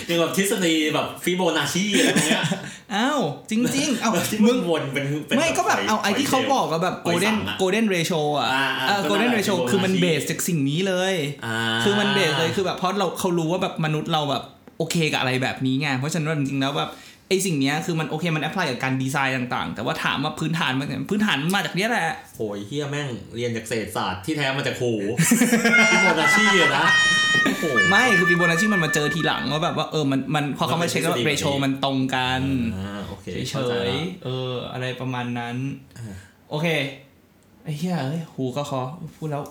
อย่างกับทฤษฎีแบบฟิโบนัชชีอะไรพวกเนี้ยอ้าวจริงๆเอาที่มึมึงงวนเป็นเป็นไม่ก็แบบเอาไอ้ที่เขาบอกอะแบบหอย golden สังอะ golden ratio อะอ่าอ่าเออก็นั่น golden แหละ ratio คือคือมัน Fibonacci เบสจากสิ่งนี้เลยอ่าคือมันเบสเลยคือแบบเพราะเราเขารู้ว่าแบบมนุษย์เราแบบโอเคกับอะไรแบบนี้ไงเพราะฉะนั้นจริงๆแล้วแบบ ไอ้สิ่งเนี้ยคือมันโอเคมัน apply กับการดีไซน์ต่างๆ แต่ว่าถามว่าพื้นฐานมันพื้นฐานมันมาจากเนี้ยแหละโหยเฮียแม่งเรียนจากเศรษฐศาสตร์ที่แท้มาจากครูฟิโบนัชชีอะนะโอ้โหไม่คือฟิโบนัชชีมันมาเจอทีหลังว่าแบบว่าเออมันมันพอเขามาเช็คแล้วมันเป็น ratio ทฤษฎีมันตรงกันอ่าโอเคเฉเข้าใจยละๆเออ อะไรประมาณนั้นอ่าโอเคไอ้เหี้ยเอ้ยหูก็คอพูดแล้ว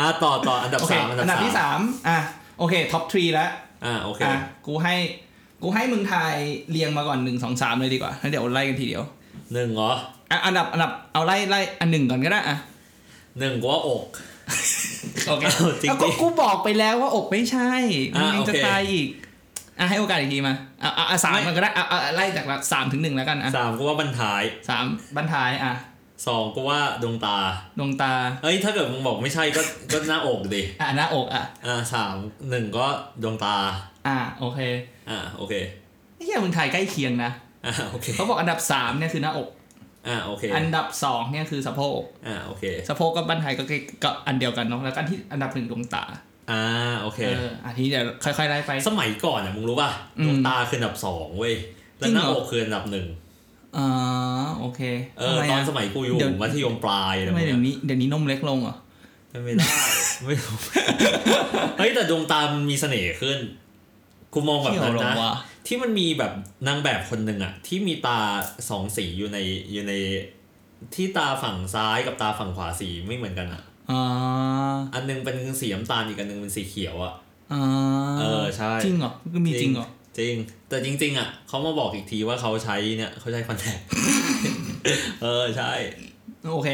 อ่าต่อต่ออันดับโอเคสามอันดับที่สามอะโอเค top three แล้ว อ่าโอเคอะกูให้กูให้มึงทายเรียงมาก่อนหนึ่งสองสามเลยดีกว่าแล้วเดี๋ยวไล่กันทีเดียวหนึ่งเหรออะอันดับอันดับเอาไล่ไล่อันหนึ่งก่อนก็ได้อะหนึ่งกูว่าอก โอเคอ้าวจริงๆแล้วก็กูบอกไปแล้วว่าอกไม่ใช่มึงอะยังจะโอเคทายอีกอะให้โอกาสอีกทีมาอะอะอะสามไม่มันก็ได้อะอะไล่จากสามถึงหนึ่งแล้วกันอะสามกูว่าบรรทายสามบรรทายอะ สองกูว่าดวงตา ดวงตา เอ้ยถ้าเกิดมึงบอกไม่ใช่ก็ก็หน้าอกดิอะหน้าอกอะ อ่าสามหนึ่งก็ดวงตา อะโอเค อ่าโอเคไอ้เหี้ยมึงทายใกล้เคียงนะ อ่าโอเคเขาบอกอันดับสามเนี่ยคือหน้าอก อ่าโอเค อันดับสองเนี่ยคือสะโพก อ่าโอเค สะโพกกับบั้นไทยก็ใกล้ก็อันเดียวกันเนาะ แล้วก็อันที่อันดับหนึ่งดวงตา อ่าโอเคเอออันนี้เดี๋ยวค่อยๆไล่ไป สมัยก่อนอะมึงรู้ป่ะอืมดวงตาคืออันดับสองเว้ย แล้วจริงหเหรอน้าอกคืออันดับหนึ่ง อ่าโอเคเออทำไมตอนอะสมัยกูอยู่เดี๋ยวมัธยมปลายอะไรทำไมแบบเดี๋ยวเนี้ยนี้เดี๋ยวนี้นมเล็กลงเหรอเป็นไม่ได้ไม่รู้เฮ้ยแต่ดวงตามันมีเสน่ห์ขึ้นกูมองแบบเที่ยวนั้นเหรอนะวะที่มันมีแบบนางแบบคนหนึ่งอะที่มีตาสองสีอยู่ในอยู่ในที่ตาฝั่งซ้ายกับตาฝั่งขวาสีไม่เหมือนกันอะอ่าอันหนึงเป็นสีน้ำตาลอีกอันหนึงเป็นสีเขียวอะอ่าเออใช่จริงเหรอก็มีจริงเหรอ จริง แต่จริง ๆอะเขามาบอกอีกทีว่าเขาใช้เนี่ยเขาใช้คอนแทคเออใช่ โอเค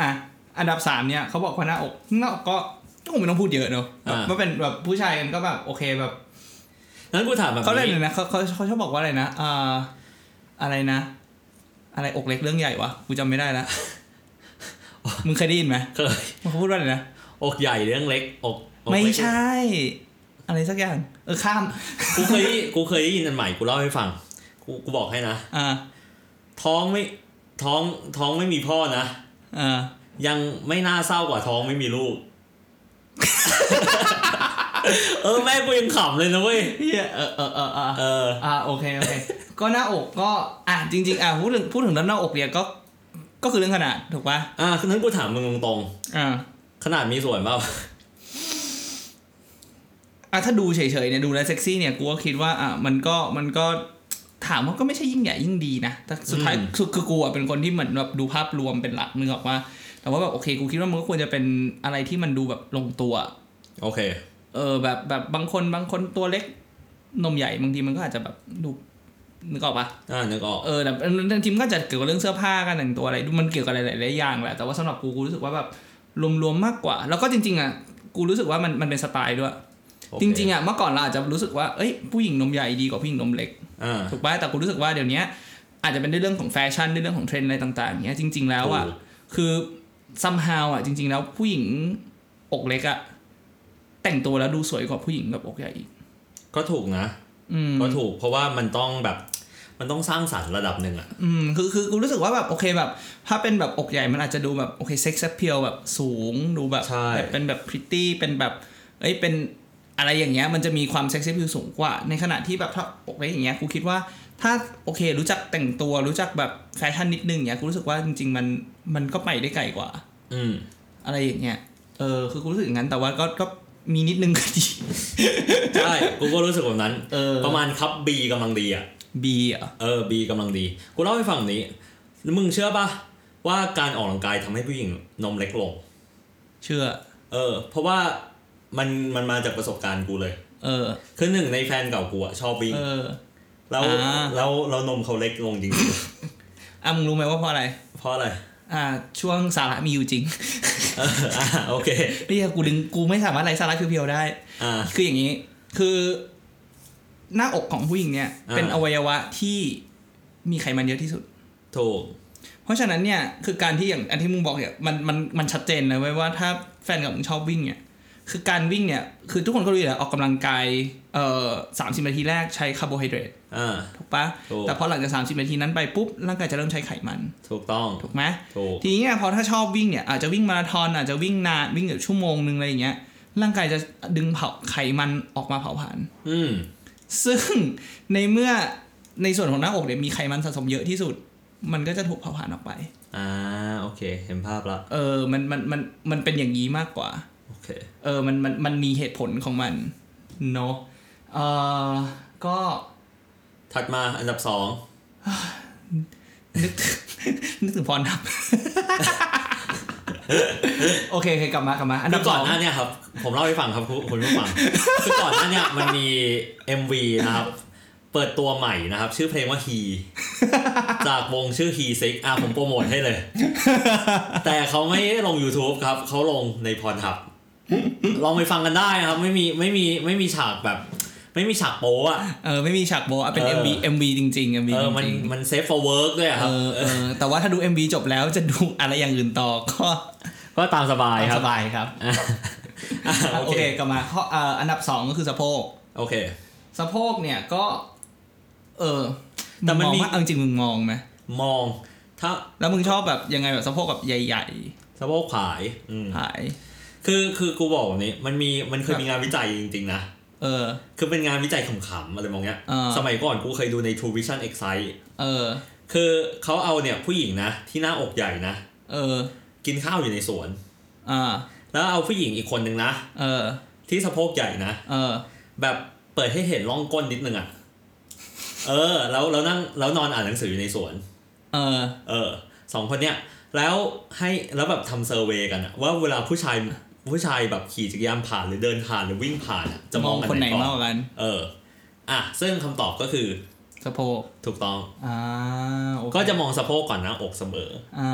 อะ อันดับสามเนี่ยเขาบอกว่าหน้าอกหน้าอกก็ก็คงไม่ต้องพูดเยอะเนอะแบบอ่าว่าเป็นแบบผู้ชายกันก็แบบโอเคแบบนั้นกูถามแบบเขาเรียกนี้เลยนะเขาเขาเขาชอบบอกว่าอะไรนะอ่าอะไรนะ อะไรอกเล็กเรื่องใหญ่วะกูจำไม่ได้ละมึงเคยได้ยินไหมเคยเขาพูดว่าอะไรนะอกใหญ่เรื่องเล็กอกอกไม่เล็กใช่ อะไรสักอย่าง เออข้าม กูเคยได้กูเคยได้ยินอันใหม่กูเล่าให้ฟัง กูกูบอกให้นะอ่าท้องไม่ท้องท้องไม่มีพ่อนะอ่ายังไม่น่าเศร้ากว่าท้องไม่มีลูก เออแม่กูยังขำเลยนะเว้ยเฮียเออเออเออเออเออ อ่าโอเคโอเค ก็หน้าอกก็อะจริง ๆ อะพูดถึงพูดถึงด้านหน้าอกเนี่ยก็ก็คือเรื่องขนาดถูกปะอะนั้นกูถามมึงตรงอ่า ๆขนาดมีส่วนเปล่า อะถ้าดูเฉยๆเนี่ยดูแลวเซ็กซี่เนี่ยกูก็คิดว่าอะมันก็มันก็ถามว่าก็ไม่ใช่ยิ่งใหญ่ยิ่งดีนะแต่สุดท้ายสุดคือกูอะเป็นคนที่เหมือนแบบดูภาพรวมเป็นหลักนึกออกว่า แต่ว่าแบบโอเคกูคิดว่ามันก็ควรจะเป็นอะไรที่มันดูแบบลงตัว โอเค เออแบบแบบบางคนบางคนตัวเล็กนมใหญ่บางทีมันก็อาจจะแบบดูนึกออกปะอ่านึกออกเออแต่บางทีมันก็จะเกี่ยวกับเรื่องเสื้อผ้าการแต่งตัวอะไรมันเกี่ยวกับหลายๆอย่างแหละแต่ว่าสำหรับกูกูรู้สึกว่าแบบรวมๆมากกว่า แล้วก็จริงๆอะกูรู้สึกว่ามันมันเป็นสไตล์ด้วยโอเค จริงๆอะเมื่อก่อนเราอาจจะรู้สึกว่าเอ้ยผู้หญิงนมใหญ่ดีกว่าผู้หญิงนมเล็กอ่าถูกป่ะแต่กูรู้สึกว่าเดี๋ยวนี้อาจจะเป็นด้วยเรื่องของแฟชั่นด้วยเรื่องของเทรนด์อะไรต่างๆเนี้ยจริง ๆแล้วอะถูกคือ somehow อะจริง ๆ แล้วผู้หญิงอกเล็กอะแต่งตัวแล้วดูสวยกว่าผู้หญิงแบบอกใหญ่อีก ก็ถูกนะอืมก็ถูกเพราะว่ามันต้องแบบมันต้องสร้างสรรค์ระดับหนึ่งอะอืม คือ คือ กูรู้สึกว่าแบบโอเคแบบ ถ้าเป็นแบบอกใหญ่มันอาจจะดูแบบโอเค sex appeal แบบสูง ดูแบบใช่แบบ เป็นแบบพริตตี้ เป็นแบบ เอ้ย เป็น อะไรอย่างเงี้ยมันจะมีความ sex appeal สูงกว่า ในขณะที่แบบถ้าอกเล็กอย่างเงี้ยกูคิดว่าถ้าโอเค รู้จักแต่งตัวรู้จักแบบแฟชั่นนิดนึงอย่างเงี้ยกูรู้สึกว่าจริง ๆ มันมันก็ไปได้ไกลกว่า อืม อะไรอย่างเงี้ยเออคือกูรู้สึกอย่างนั้นแต่ว่าก็ก็มีนิดนึงก็ดีใช่กูก็รู้สึกแบบนั้น เออประมาณครับ B กำลังดีอะบีอะเออ B กำลังดีกูเล่าให้ฟังแบบนี้แล้วมึงเชื่อปะว่าการออกกำลังกายทำให้ผู้หญิงนมเล็กลงเชื่อ เออ เพราะว่า มันมันมาจากประสบการณ์กูเลย เออ คือหนึ่งในแฟนเก่ากูอะชอบวิ่งเออ แล้วอ่า แล้วแล้วนมเขาเล็กลงจริงอะมึงรู้ไหมว่าเพราะอะไร ๆ เพราะอะไรอ่า ช่วงสาระมีอยู่จริง เอออะโอเค นี่กูดึงกูไม่สามารถไร้สาระเพียวๆได้ อ่า คืออย่างนี้ คือหน้าอกของผู้หญิงเนี่ย อ่า เป็นอวัยวะที่มีไขมันเยอะที่สุด ถูก เพราะฉะนั้นเนี่ย คือการที่อย่างอันที่มึงบอกเนี่ย มันมันมันชัดเจนเลยเว้ยว่าถ้าแฟนกับมึงชอบวิ่งเนี่ย คือการวิ่งเนี่ย คือทุกคนก็รู้อยู่แล้วออกกำลังกายเอ่อสามสิบนาทีแรกใช้คาร์โบไฮเดรตอ่าถูกปะถูกแต่พอหลังจากสามสิบนาทีนั้นไปปุ๊บ ร่างกายจะเริ่มใช้ไขมัน ถูกต้อง ถูกไหมถูกทีนี้เนี่ยพอถ้าชอบวิ่งเนี่ย อาจจะวิ่งมาราธอนอาจจะวิ่งนาน วิ่งแบบชั่วโมงนึงอะไรอย่างเงี้ย ร่างกายจะดึงเผาไขมันออกมาเผาผลาญอืมซึ่งในเมื่อในส่วนของหน้าอกเนี่ยมีไขมันสะสมเยอะที่สุด มันก็จะถูกเผาผลาญออกไป อ่า โอเค เห็นภาพละ เออ มัน มัน มัน มันเป็นอย่างนี้มากกว่าโอ เคเออมันมันมันมีเหตุผลของมันเนาะเออก็ถัดมาอันดับสองนึกนึกถึงพรทับโอเคโอเคกลับมากลับมา อันคืดับอสก่ออนงหน้าเนี่ยครับ ผมเล่าให้ฟังครับคุณคุณผู้ฟังคือก่อนหน้าเนี่ยมันมี MV นะครับ เปิดตัวใหม่นะครับ ชื่อเพลงว่า He จากวงชื่อ He Six อะผมโปรโมทให้เลย แต่เขาไม่ได้ลง YouTube ครับ เขาลงในพรทับ ลองไปฟังกันได้นะครับ ไม่มีไม่มีไม่มีฉากแบบ ไม่มีฉากโป๊อะเออไม่มีฉากโบะเป็นเออ MV MV จริงๆ MV เอจอมันริงมันเซฟ for work ด้วยอะๆคเอรับอเออแต่ว่าถ้าดู MV จบแล้วจะดูอะไรอย่างอื่นต่อก็ก็ตามสบายครับสบายครับอะโอโอเคเคกลับมาข้อเอ่ออันดับสองก็คือสะโพกโอเค สะโพกเนี่ยก็ เออแต่มันมีงองว่าเอาจริงๆมึงมองไหมมอง ถ้าแล้วมึงชอบแบบยังไงแบบสะโพกแบบใหญ่สะโพกผายอืมๆหาย คือคือกูบอกแบบนี้มันมีมันเคยมีงานวิจัยจริงๆนะเออ คือเป็นงานวิจัยขำๆอะไรมองเนี้ยอ่าสมัยก่อนกูเคยดูใน True Vision Excite เออ คือเขาเอาเนี่ยผู้หญิงนะ ที่หน้าอกใหญ่นะเออ กินข้าวอยู่ในสวนอ่าแล้วเอาผู้หญิงอีกคนนึงนะเออ ที่สะโพกใหญ่นะเออ แบบเปิดให้เห็นร่องก้นนิดนึงอะเออ แล้วแล้วนั่งแล้วนอนอ่านหนังสืออยู่ในสวน เออ เออสองคนเนี้ยแล้วให้แล้วแบบทำ survey กันอะว่าเวลาผู้ชาย ผู้ชายแบบขี่จักรยานผ่านหรือเดินผ่านหรือวิ่งผ่านอะจะจะมมอองงอัคนไหนก่มากกว่ากัน เออ อะซึ่งคำตอบก็คือสะโพกถูกต้อง อ่าโอเคก็จะมองสะโพกก่อนหนะอกเสมอ อ่า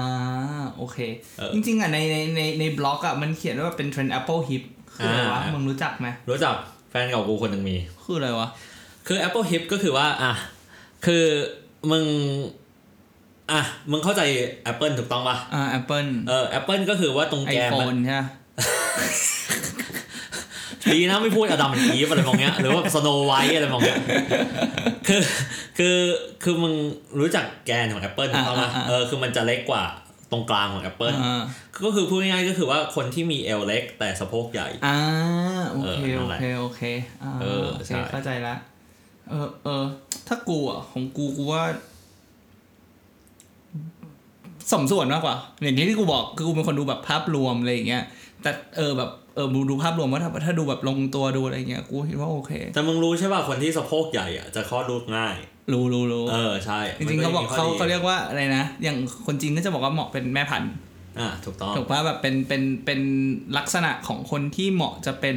โอเค เออจริงๆอะในในในในบล็อกอะมันเขียนว่าเป็นเทรนด์ Apple Hip คืออะไรวะอ่ามึ มึงรู้จักไหมรู้จักแฟนเก่ากูคนหนึ่งมี คืออะไรวะ คือ Apple Hip ก็คือว่า อะ คือมึง อะ มึงเข้าใจ Apple ถูกต้องปะอ่า Apple เออ Apple ก็คือว่าตรงแกนมัน iPhone ใช่ไหม ดีนะไม่พูดอดัมอีฟอะไรมองเงี้ยหรือว่าสโนไวท์อะไรมองเงี้ยคือคือคือมึงรู้จักแกนของ Apple ถูกต้องปะเออคือมันจะเล็กกว่าตรงกลางของ Apple อ่าก็คือพูดง่ายๆก็คือว่าคนที่มีเอวเล็กแต่สะโพกใหญ่อ่าโอเคเออนั่โอนแหละเคโอเคอ่าเออโอเคใช่เข้าใจละเออเออถ้ากูอะของกูกูว่าสมส่วนมากกว่าอย่างที่ที่กูบอกคือกูเป็นคนดูแบบภาพรวมอะไรอย่างเงี้ย แต่เออแบบเออดูภาพรวมว่าถ้าถ้าดูแบบลงตัวดูอะไรเงี้ยกูคิดว่าโอเค แต่มึงรู้ใช่ป่ะคนที่สะโพกใหญ่อะจะคลอดลูกง่าย รู้รู้รู้เออใช่ จริงๆเขาบอกมันเขามีข้เขาดีเรียกว่าอะไรนะ อย่างคนจีนก็จะบอกว่าเหมาะเป็นแม่พันธุ์อะถูกต้องถูกป่ะแบบเป็นเป็นเป็นลักษณะของคนที่เหมาะจะเป็น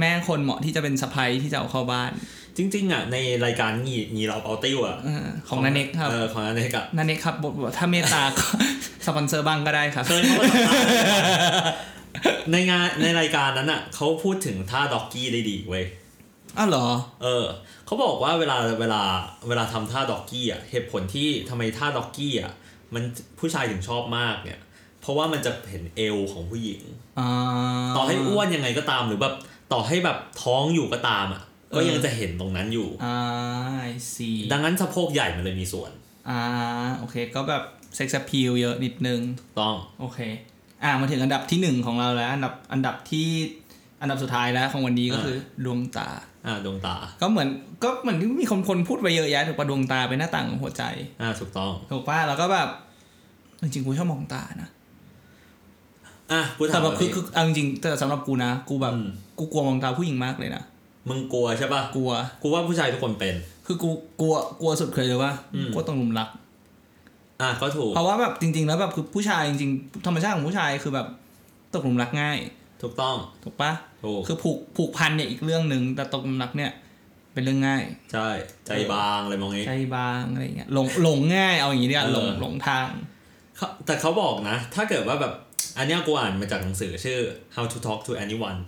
แม่คนเหมาะที่จะเป็นสะใภ้ที่จะเอาเข้าบ้าน จริง ๆอะในรายการงีงีเราเอาติ้วอะเออของนันเน็กครับเออของนันเน็กอะนันเน็กครับบทบทถ้าเมตตาก็สปอนเซอร์บ้างก็ได้ครับ เคยเขามาสัมภาษณ์ในงานในรายการนั้นอะเขาพูดถึงท่า doggy ได้ดีเว้ยอ้าวเหรอ เออเขาบอกว่าเวลาเวลาเวลาทำท่า doggy อะเหตุผลที่ทำไมท่า doggy อะมันผู้ชายถึงชอบมากเนี่ย เพราะว่ามันจะเห็นเอวของผู้หญิง อ่าต่อให้อ้วนยังไงก็ตามหรือแบบต่อให้แบบท้องอยู่ก็ตามอะก็ยังจะเห็นตรงนั้นอยู่ อ่าสีดังนั้นสะโพกใหญ่มันเลยมีส่วน อ่าโอเค ก็แบบเซ็กซ์พิลเยอะนิดนึง ต้อง โอเค อ่ามาถึงอันดับที่หนึ่งของเราแล้ว อันดับอันดับที่อันดับสุดท้ายแล้วของวันนี้ก็คือดวงตา อ่าดวงตา ก็เหมือนก็เหมือนที่มีคนคนพูดไปเยอะแยะถูกปะดวงตาเป็นหน้าต่างของหัวใจ อ่าถูกต้องถูกป่ะแล้วก็แบบจริงๆกูชอบมองตานะอะกูถาแต่มแบบคือนี้คือเอาจริงๆแต่สำหรับกูนะกูแบบอืมกูกลัวมองตาผู้หญิงมากเลยนะมึงกลัวใช่ป่ะกลัว กูว่าผู้ชายทุกคนเป็น คือกูกลัวกลัวสุดเคยเลยว่าอืมกลัวตรงหลุมรัก อะก็ถูก เพราะว่าแบบจริง ๆ แล้วแบบคือผู้ชายจริงๆธรรมชาติของผู้ชายคือแบบตกหลุมรักง่าย ถูกต้อง ถูกปะถูก คือผูกผูกพันเนี่ยอีกเรื่องหนึ่งแต่ตกหลุมรักเนี่ย เป็นเรื่องง่าย ใช่ ใจบางอะไรมองนี้ ใจบางอะไรเงี้ยหลงหลงง่ายเอาอย่างงี้ดีกว่าเออหลงหลงทาง เขาแต่เขาบอกนะ ถ้าเกิดว่าแบบ อันเนี้ยกูอ่านมาจากหนังสือชื่อ How to Talk to Anyone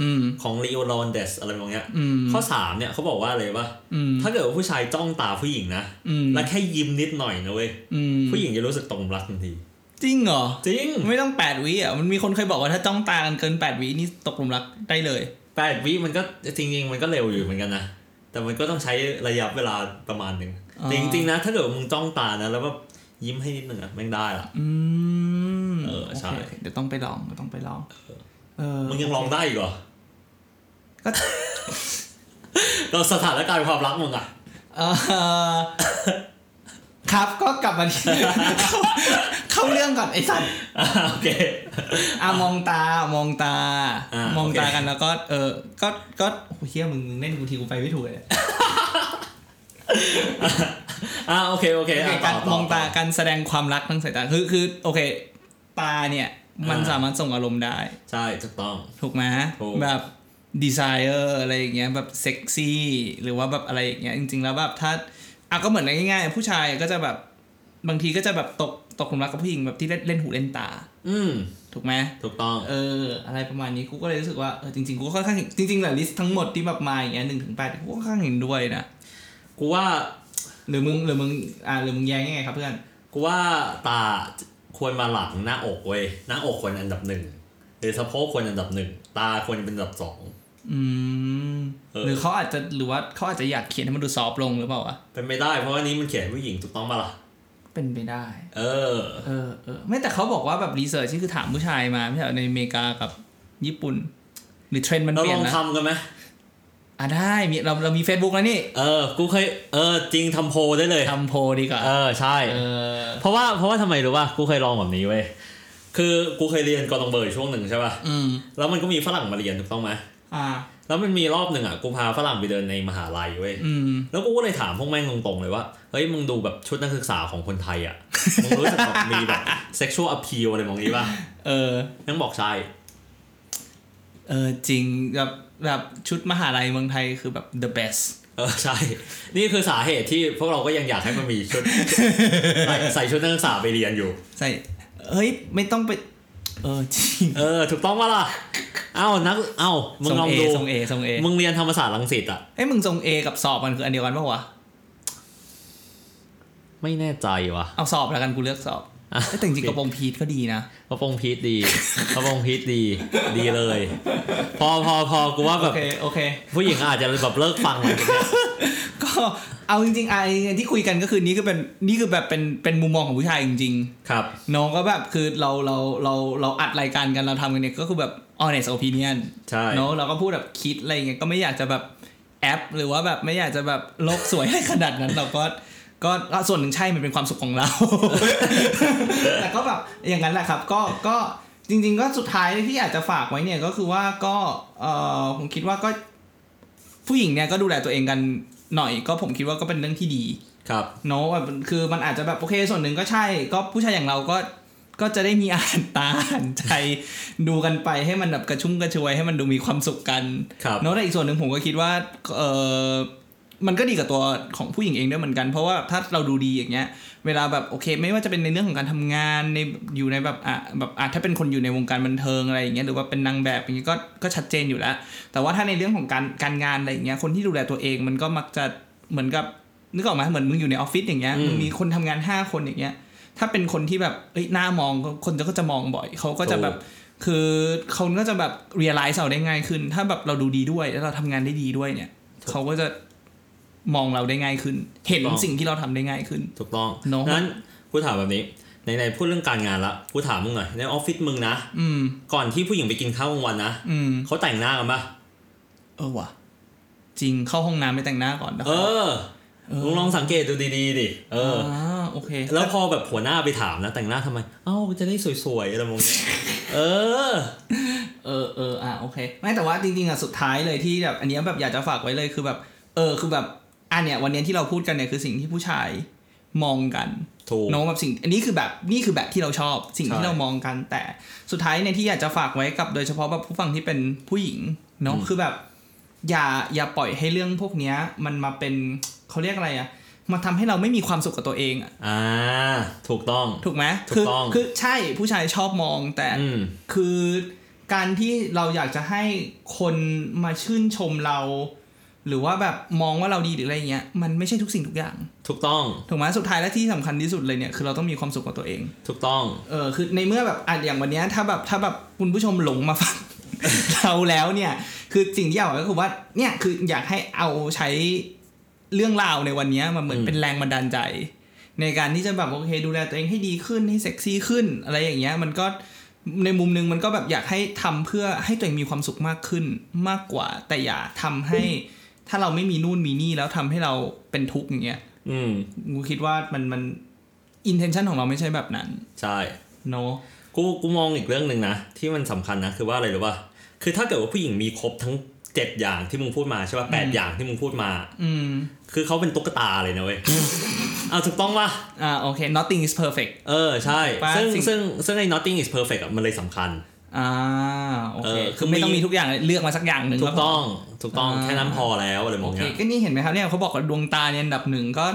อืมของ Leo Londes อะไรมองเนี้ยอืมข้อสามเนี่ยเขาบอกว่าอะไรวะอืมถ้าเกิดว่าผู้ชายจ้องตาผู้หญิงนะอืมแล้วแค่ยิ้มนิดหน่อยนะเว้ยอืมผู้หญิงจะรู้สึกตรงรักทันทีจริงเหรอ จริง ไม่ต้องแปดวิอะมันมีคนเคยบอกว่าถ้าจ้องตากันเกินแปดวินี่ตกหลุมรักได้เลยแปดวิมันก็จริงๆ มันก็เร็วอยู่เหมือนกันนะ แต่มันก็ต้องใช้ระยะเวลาประมาณหนึ่งอ๋อแต่จริงๆนะ ถ้าเกิดว่ามึงจ้องตานะ แล้วแบบยิ้มให้นิดหนึ่งอะแม่งได้ละอืมเออใช่โคเดี๋ยวต้องไปลองเดี๋ยวต้องไปลองเออมึงยังลองได้อีกเหรอก็ เราสถานการณ์ความรักมึงอะเออครับก็กลับมาที่เข้าเข้าเรื่องก่อนไอ้สัตว์อะโอเคอะมองตามองตาอ่ามองตาโอเคกันแล้วก็เออก็ก็โอ้เฮียมึงมึงเล่นกูทีกูไปไม่ถูกเลยอะโอเคโอเคโอเคอะการต่มองตาการแสดงความรักทางสายตาคือคือโอเค ตาเนี่ยมันอ่าสามารถส่งอารมณ์ได้ ใช่ถูกต้อง ถูกไหมถูกแบบ ดีไซเออร์อะไรอย่างเงี้ยแบบเซ็กซี่หรือว่าแบบอะไรอย่างเงี้ยจริง ๆ แล้วแบบถ้าอะก็เหมือนง่ายๆผู้ชายก็จะแบบบางทีก็จะแบบตกตกหลุมรักกับผู้หญิงแบบที่เล่นเล่นหูเล่นตา อืมถูกไหมถูกต้องเอออะไรประมาณนี้กูก็เลยรู้สึกว่าเออจริงๆกูก็ค่อนข้างเห็นจริงๆแหละลิสต์ทั้งหมดที่แบบมาอย่างเงี้ยหนึ่งถึงแปดกูก็ค่อนข้างเห็นด้วยนะกูว่าหรือมึงหรือมึงอ่าหรือมึงแย้งยังไงครับเพื่อนกูว่าตาควรมาหลังหน้าอกเว้ยหน้าอกควรอันดับหนึ่งหรือสะโพกควรอันดับหนึ่งตาควรเป็นอันดับสอง อืมเออหรือเขาอาจจะหรือว่าเขาอาจจะอยากเขียนให้มันดูซอฟต์ลงหรือเปล่าวะเป็นไม่ได้เพราะว่านี้มันเขียนให้ผู้หญิงถูกต้องปะล่ะเป็นไปได้ เออ เออเออไม่แต่เขาบอกว่าแบบ research ที่คือถามผู้ชายมาไม่ใช่เหรอในอเมริกากับญี่ปุ่น หรือเทรนด์มันเราเปลี่ลยนองนะทำกันไหมอะได้มีเราเรามี Facebook แล้วนี่ เออ กูเคยเออจริงทำโพลได้เลยทำโพลดีกว่าเออใช่เออเพราะว่าเพราะว่าทำไมรู้ป่ะกูเคยลองแบบนี้เว้ยคือกูเคยเรียนกอตองเบอร์อยู่ช่วงหนึ่งใช่ป่ะอืมแล้วมันก็มีฝรั่งมาเรียนถูกต้องไหม อ่า แล้วมันมีรอบหนึ่งอะกูพาฝรั่งไปเดินในมหาลัยเว้ยอืมแล้วกูก็เลยถามพวกแม่งตรงๆเลยว่าเฮ้ยมึงดูแบบชุดนักศึกษาของคนไทยอะมึงรู้สึกแบบมีแบบ sexual appeal อะไรมองนี้ป่ะเออแม่งบอกใช่เออจริงแบบแบบชุดมหาลัยเมืองไทยคือแบบ the best เออใช่ นี่คือสาเหตุที่พวกเราก็ยังอยากให้มันมีชุด ใส่ใส่ชุดนักศึกษาไปเรียนอยู่ ใส่เฮ้ย ไม่ต้องไป เออจริงเออ ถูกต้องปะล่ะเอ้านักเอ้ามึงทรงลองเอดูทรงเอทรงเอมึงเรียนธรรมศาสตร์รังสิตอะเอ้ยมึงทรงเอกับสอบมันคืออันเดียวกันปะวะไม่แน่ใจว่ะเอาสอบแล้วกันกูเลือกสอบอะเอ้ยแต่จริงๆกระโปรงพีทก็ดีนะกระโปรงพีทดีกระโปรงพีทดีดีเลย พอพอพอกูว่าแบโอบเคโอเคผู้หญิงอาจจะแบบเลิกฟังหลังจากเนี้ย ก็เอาจริงๆไอ้ที่คุยกันก็คือนี่คือเป็นนี่คือแบบเป็นเป็นมุมมองของผู้ชายจริงครับๆน้องก็แบบคือเราเราเราเราอัดรายการกันเราทำกันเนี่ยก็คือแบบ honest opinion ใช่เนาะเราก็พูดแบบคิดอะไรอย่างเงี้ยก็ไม่อยากจะแบบแอป หรือว่าแบบไม่อยากจะแบบโลกสวยอะไรขนาดนั้นเราก็ก็ก็ส่วนหนึ่งใช่มันเป็นความสุขของเรา แต่ก็แบบอย่างนั้นแหละครับ ก็ก็จริง ๆ ก็สุดท้ายที่อยากจะฝากไว้เนี่ยก็คือว่าก็เออผมคิดว่าก็ ผู้หญิงเนี่ยก็ดูแลตัวเองกันหน่อยก็ผมคิดว่าก็เป็นเรื่องที่ดีครับเนาะแบบคือมันอาจจะแบบโอเคส่วนหนึ่งก็ใช่ ก็ผู้ชายอย่างเราก็ก็จะได้มีอ่านตาอ่านใจดูกันไปให้มันแบบกระชุ่มกระชวยให้มันดูมีความสุขกันครับเนาะแต่อีกส่วนหนึ่งผมก็คิดว่าเออ มันก็ดีกับตัวของผู้หญิงเองด้วยเหมือนกัน เพราะว่าถ้าเราดูดีอย่างเงี้ย เวลาแบบโอเค ไม่ว่าจะเป็นในเรื่องของการทำงานในอยู่ในแบบอะแบบอะถ้าเป็นคนอยู่ในวงการบันเทิงอะไรอย่างเงี้ยหรือว่าเป็นนางแบบอย่างเงี้ยก็ก็ชัดเจนอยู่แล้ว แต่ว่าถ้าในเรื่องของการการงานอะไรอย่างเงี้ยคนที่ดูแลตัวเองมันก็มักจะเหมือนกับนึกออกไหมเหมือนมึงอยู่ในออฟฟิศอย่างเงี้ยอืมมึงมีคนทำงานห้าคนอย่างเงี้ยถ้าเป็นคนที่แบบเอ้ยหน้ามองคนก็จะมองบ่อยเขาก็จะแบบคือเขาก็จะแบบ realize เราได้ง่ายขึ้น ถ้าแบบเราดูดีด้วยแล้วเราทำงานได้ดีด้วยเนี่ยเขาก็จะ มองเราได้ง่ายขึ้น เห็นถูกต้องสิ่งที่เราทำได้ง่ายขึ้น ถูกต้องเนอะนั้นกูถามแบบนี้ในในพูดเรื่องการงานละกูถามมึงหน่อยในออฟฟิศมึงนะอืมก่อนที่ผู้หญิงไปกินข้าวกลางวันนะอืมเขาแต่งหน้ากันปะเออว่ะ จริงเข้าห้องน้ำไปแต่งหน้าก่อนนะเออเออมึงลองสังเกตดูดีๆดิ เออาโอเค แล้วพอแบบหัวหน้าไปถามนะแต่งหน้าทำไม เอ้าจะได้สวยๆอะไรมองเนี้ยเออ เออเอออะโอเค ไม่แต่ว่าจริงๆอะสุดท้ายเลยที่แบบอันเนี้ยแบบอยากจะฝากไว้เลยคือแบบ เออคือแบบ อันเนี้ยวันเนี้ยที่เราพูดกันเนี่ยคือสิ่งที่ผู้ชายมองกันถูกเน้องแบบสิ่งอันนี้คือแบบนี่คือแบบที่เราชอบสิ่งที่ใช่เรามองกัน แต่สุดท้ายเนี่ยที่อยากจะฝากไว้กับ โดยเฉพาะแบบผู้ฟังที่เป็นผู้หญิงเนาะอืมคือแบบ อย่าอย่าปล่อยให้เรื่องพวกเนี้ย มันมาเป็นเขาเรียกอะไรอะมาทำให้เราไม่มีความสุขกับตัวเองอะอ่าถูกต้องถูกไหมถูกคือต้องคือใช่ผู้ชายชอบมองแต่อืมคือการที่เราอยากจะให้คนมาชื่นชมเรา หรือว่าแบบมองว่าเราดีหรืออะไรเงี้ยมันไม่ใช่ทุกสิ่งทุกอย่าง ถูกต้องถูกไหมสุดท้ายและที่สำคัญที่สุดเลยเนี่ยคือเราต้องมีความสุขกับตัวเอง ถูกต้องเออคือในเมื่อแบบอะอย่างวันเนี้ยถ้าแบบถ้าแบบคุณผู้ชมหลงมาฟังเราแล้วเนี่ยคือสิ่งที่อยากบอกก็คือว่าเนี่ยคืออยากให้เอาใช้เรื่องราวในวันเนี้ยมาเหมือนอืมเป็นแรงบันดาลใจ ในการที่จะแบบโอเค ดูแลตัวเองให้ดีขึ้นให้เซ็กซี่ขึ้น อะไรอย่างเงี้ยมันก็ในมุมหนึงมันก็แบบอยากให้ทำเพื่อให้ตัวเองมีความสุขมากขึ้นมากกว่า แต่อย่าทำให้ ถ้าเราไม่มีนู่นมีนี่แล้วทำให้เราเป็นทุกข์อย่างเงี้ย อืมกูคิดว่ามันมันอินเทนชันของเราไม่ใช่แบบนั้น ใช่เนาะกูกูมองอีกเรื่องหนึ่งนะ ที่มันสำคัญนะ คือว่าอะไรรู้ป่ะคือถ้าเกิดว่าผู้หญิงมีครบทั้งเจ็ดอย่างที่มึงพูดมาใช่ป่ะแปดอย่างที่มึงพูดมา อืม คือเขาเป็นตุ๊กตาเลยนะเว้ยเอาถูกต้องป่ะอ่าโอเค nothing is perfect เออ ใช่ป่ะซึ่งสิ่งซึ่งซึ่งไอ้ nothing is perfect อะมันเลยสำคัญ อ่าโอเคเออคือไม่ต้องมีทุกอย่างเลือกมาสักอย่างหนึ่งถูแล้วกพต้อง ถูกต้องอ่าแค่นั้นพอแล้วอะไรมโอองเคเงี้ยก็นี่เห็นไหมครับเนี่ยเขาบอกว่าดวงตาเนี่ยอันดับหนึ่งก็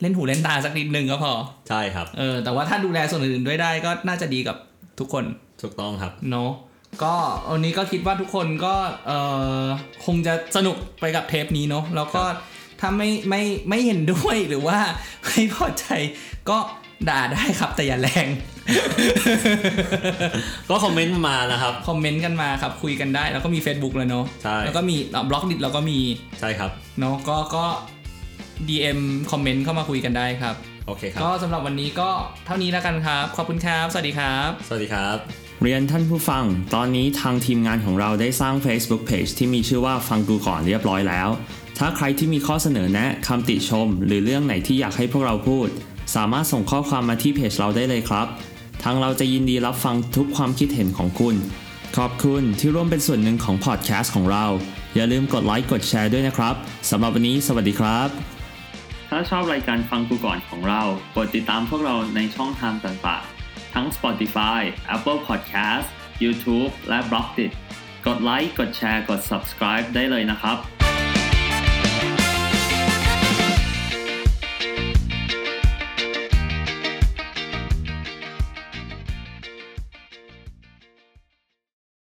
เล่นหูเล่นตาสักนิดหนึ่งก็พอใช่ครับเออแต่ว่าถ้าดูแลส่วนอื่นๆด้วยได้ก็น่าจะดีกับทุกคนถูกต้องครับเนาะก็วันนี้ก็คิดว่าทุกคนก็เออคงจะสนุกไปกับเทปนี้เนาะแล้วก็ถ้าไม่ไม่ไม่เห็นด้วยหรือว่าไม่พอใจก็ ด่าได้ครับแต่อย่าแรง ก็คอมเมนต์มานะครับ คอมเมนต์กันมาครับคุยกันได้ แล้วก็มี Facebook แล้วเนาะใช่แล้วก็มีบล็อกดิเราก็มีใช่ครับเนาะก็ก็ DM คอมเมนต์เข้ามาคุยกันได้ครับ โอเคครับ ก็สำหรับวันนี้ก็เท่านี้แล้วกันครับ ขอบคุณครับ สวัสดีครับ สวัสดีครับ เรียนท่านผู้ฟัง ตอนนี้ทางทีมงานของเราได้สร้าง Facebook Page ที่มีชื่อว่าฟังกูก่อนเรียบร้อยแล้ว ถ้าใครที่มีข้อเสนอแนะคำติชม หรือเรื่องไหนที่อยากให้พวกเราพูด สามารถส่งข้อความมาที่เพจเราได้เลยครับทางเราจะยินดีรับฟังทุกความคิดเห็นของคุณ ขอบคุณที่ร่วมเป็นส่วนหนึ่งของพอดแคสต์ของเรา อย่าลืมกดไลค์กดแชร์ด้วยนะครับสำหรับวันนี้สวัสดีครับ ถ้าชอบรายการฟังกูก่อนของเรา กดติดตามพวกเราในช่องทางต่างๆ ทั้ง Spotify, Apple Podcast, YouTube และ b l o g d i t กดไลค์กดแชร์กด subscribe ได้เลยนะครับ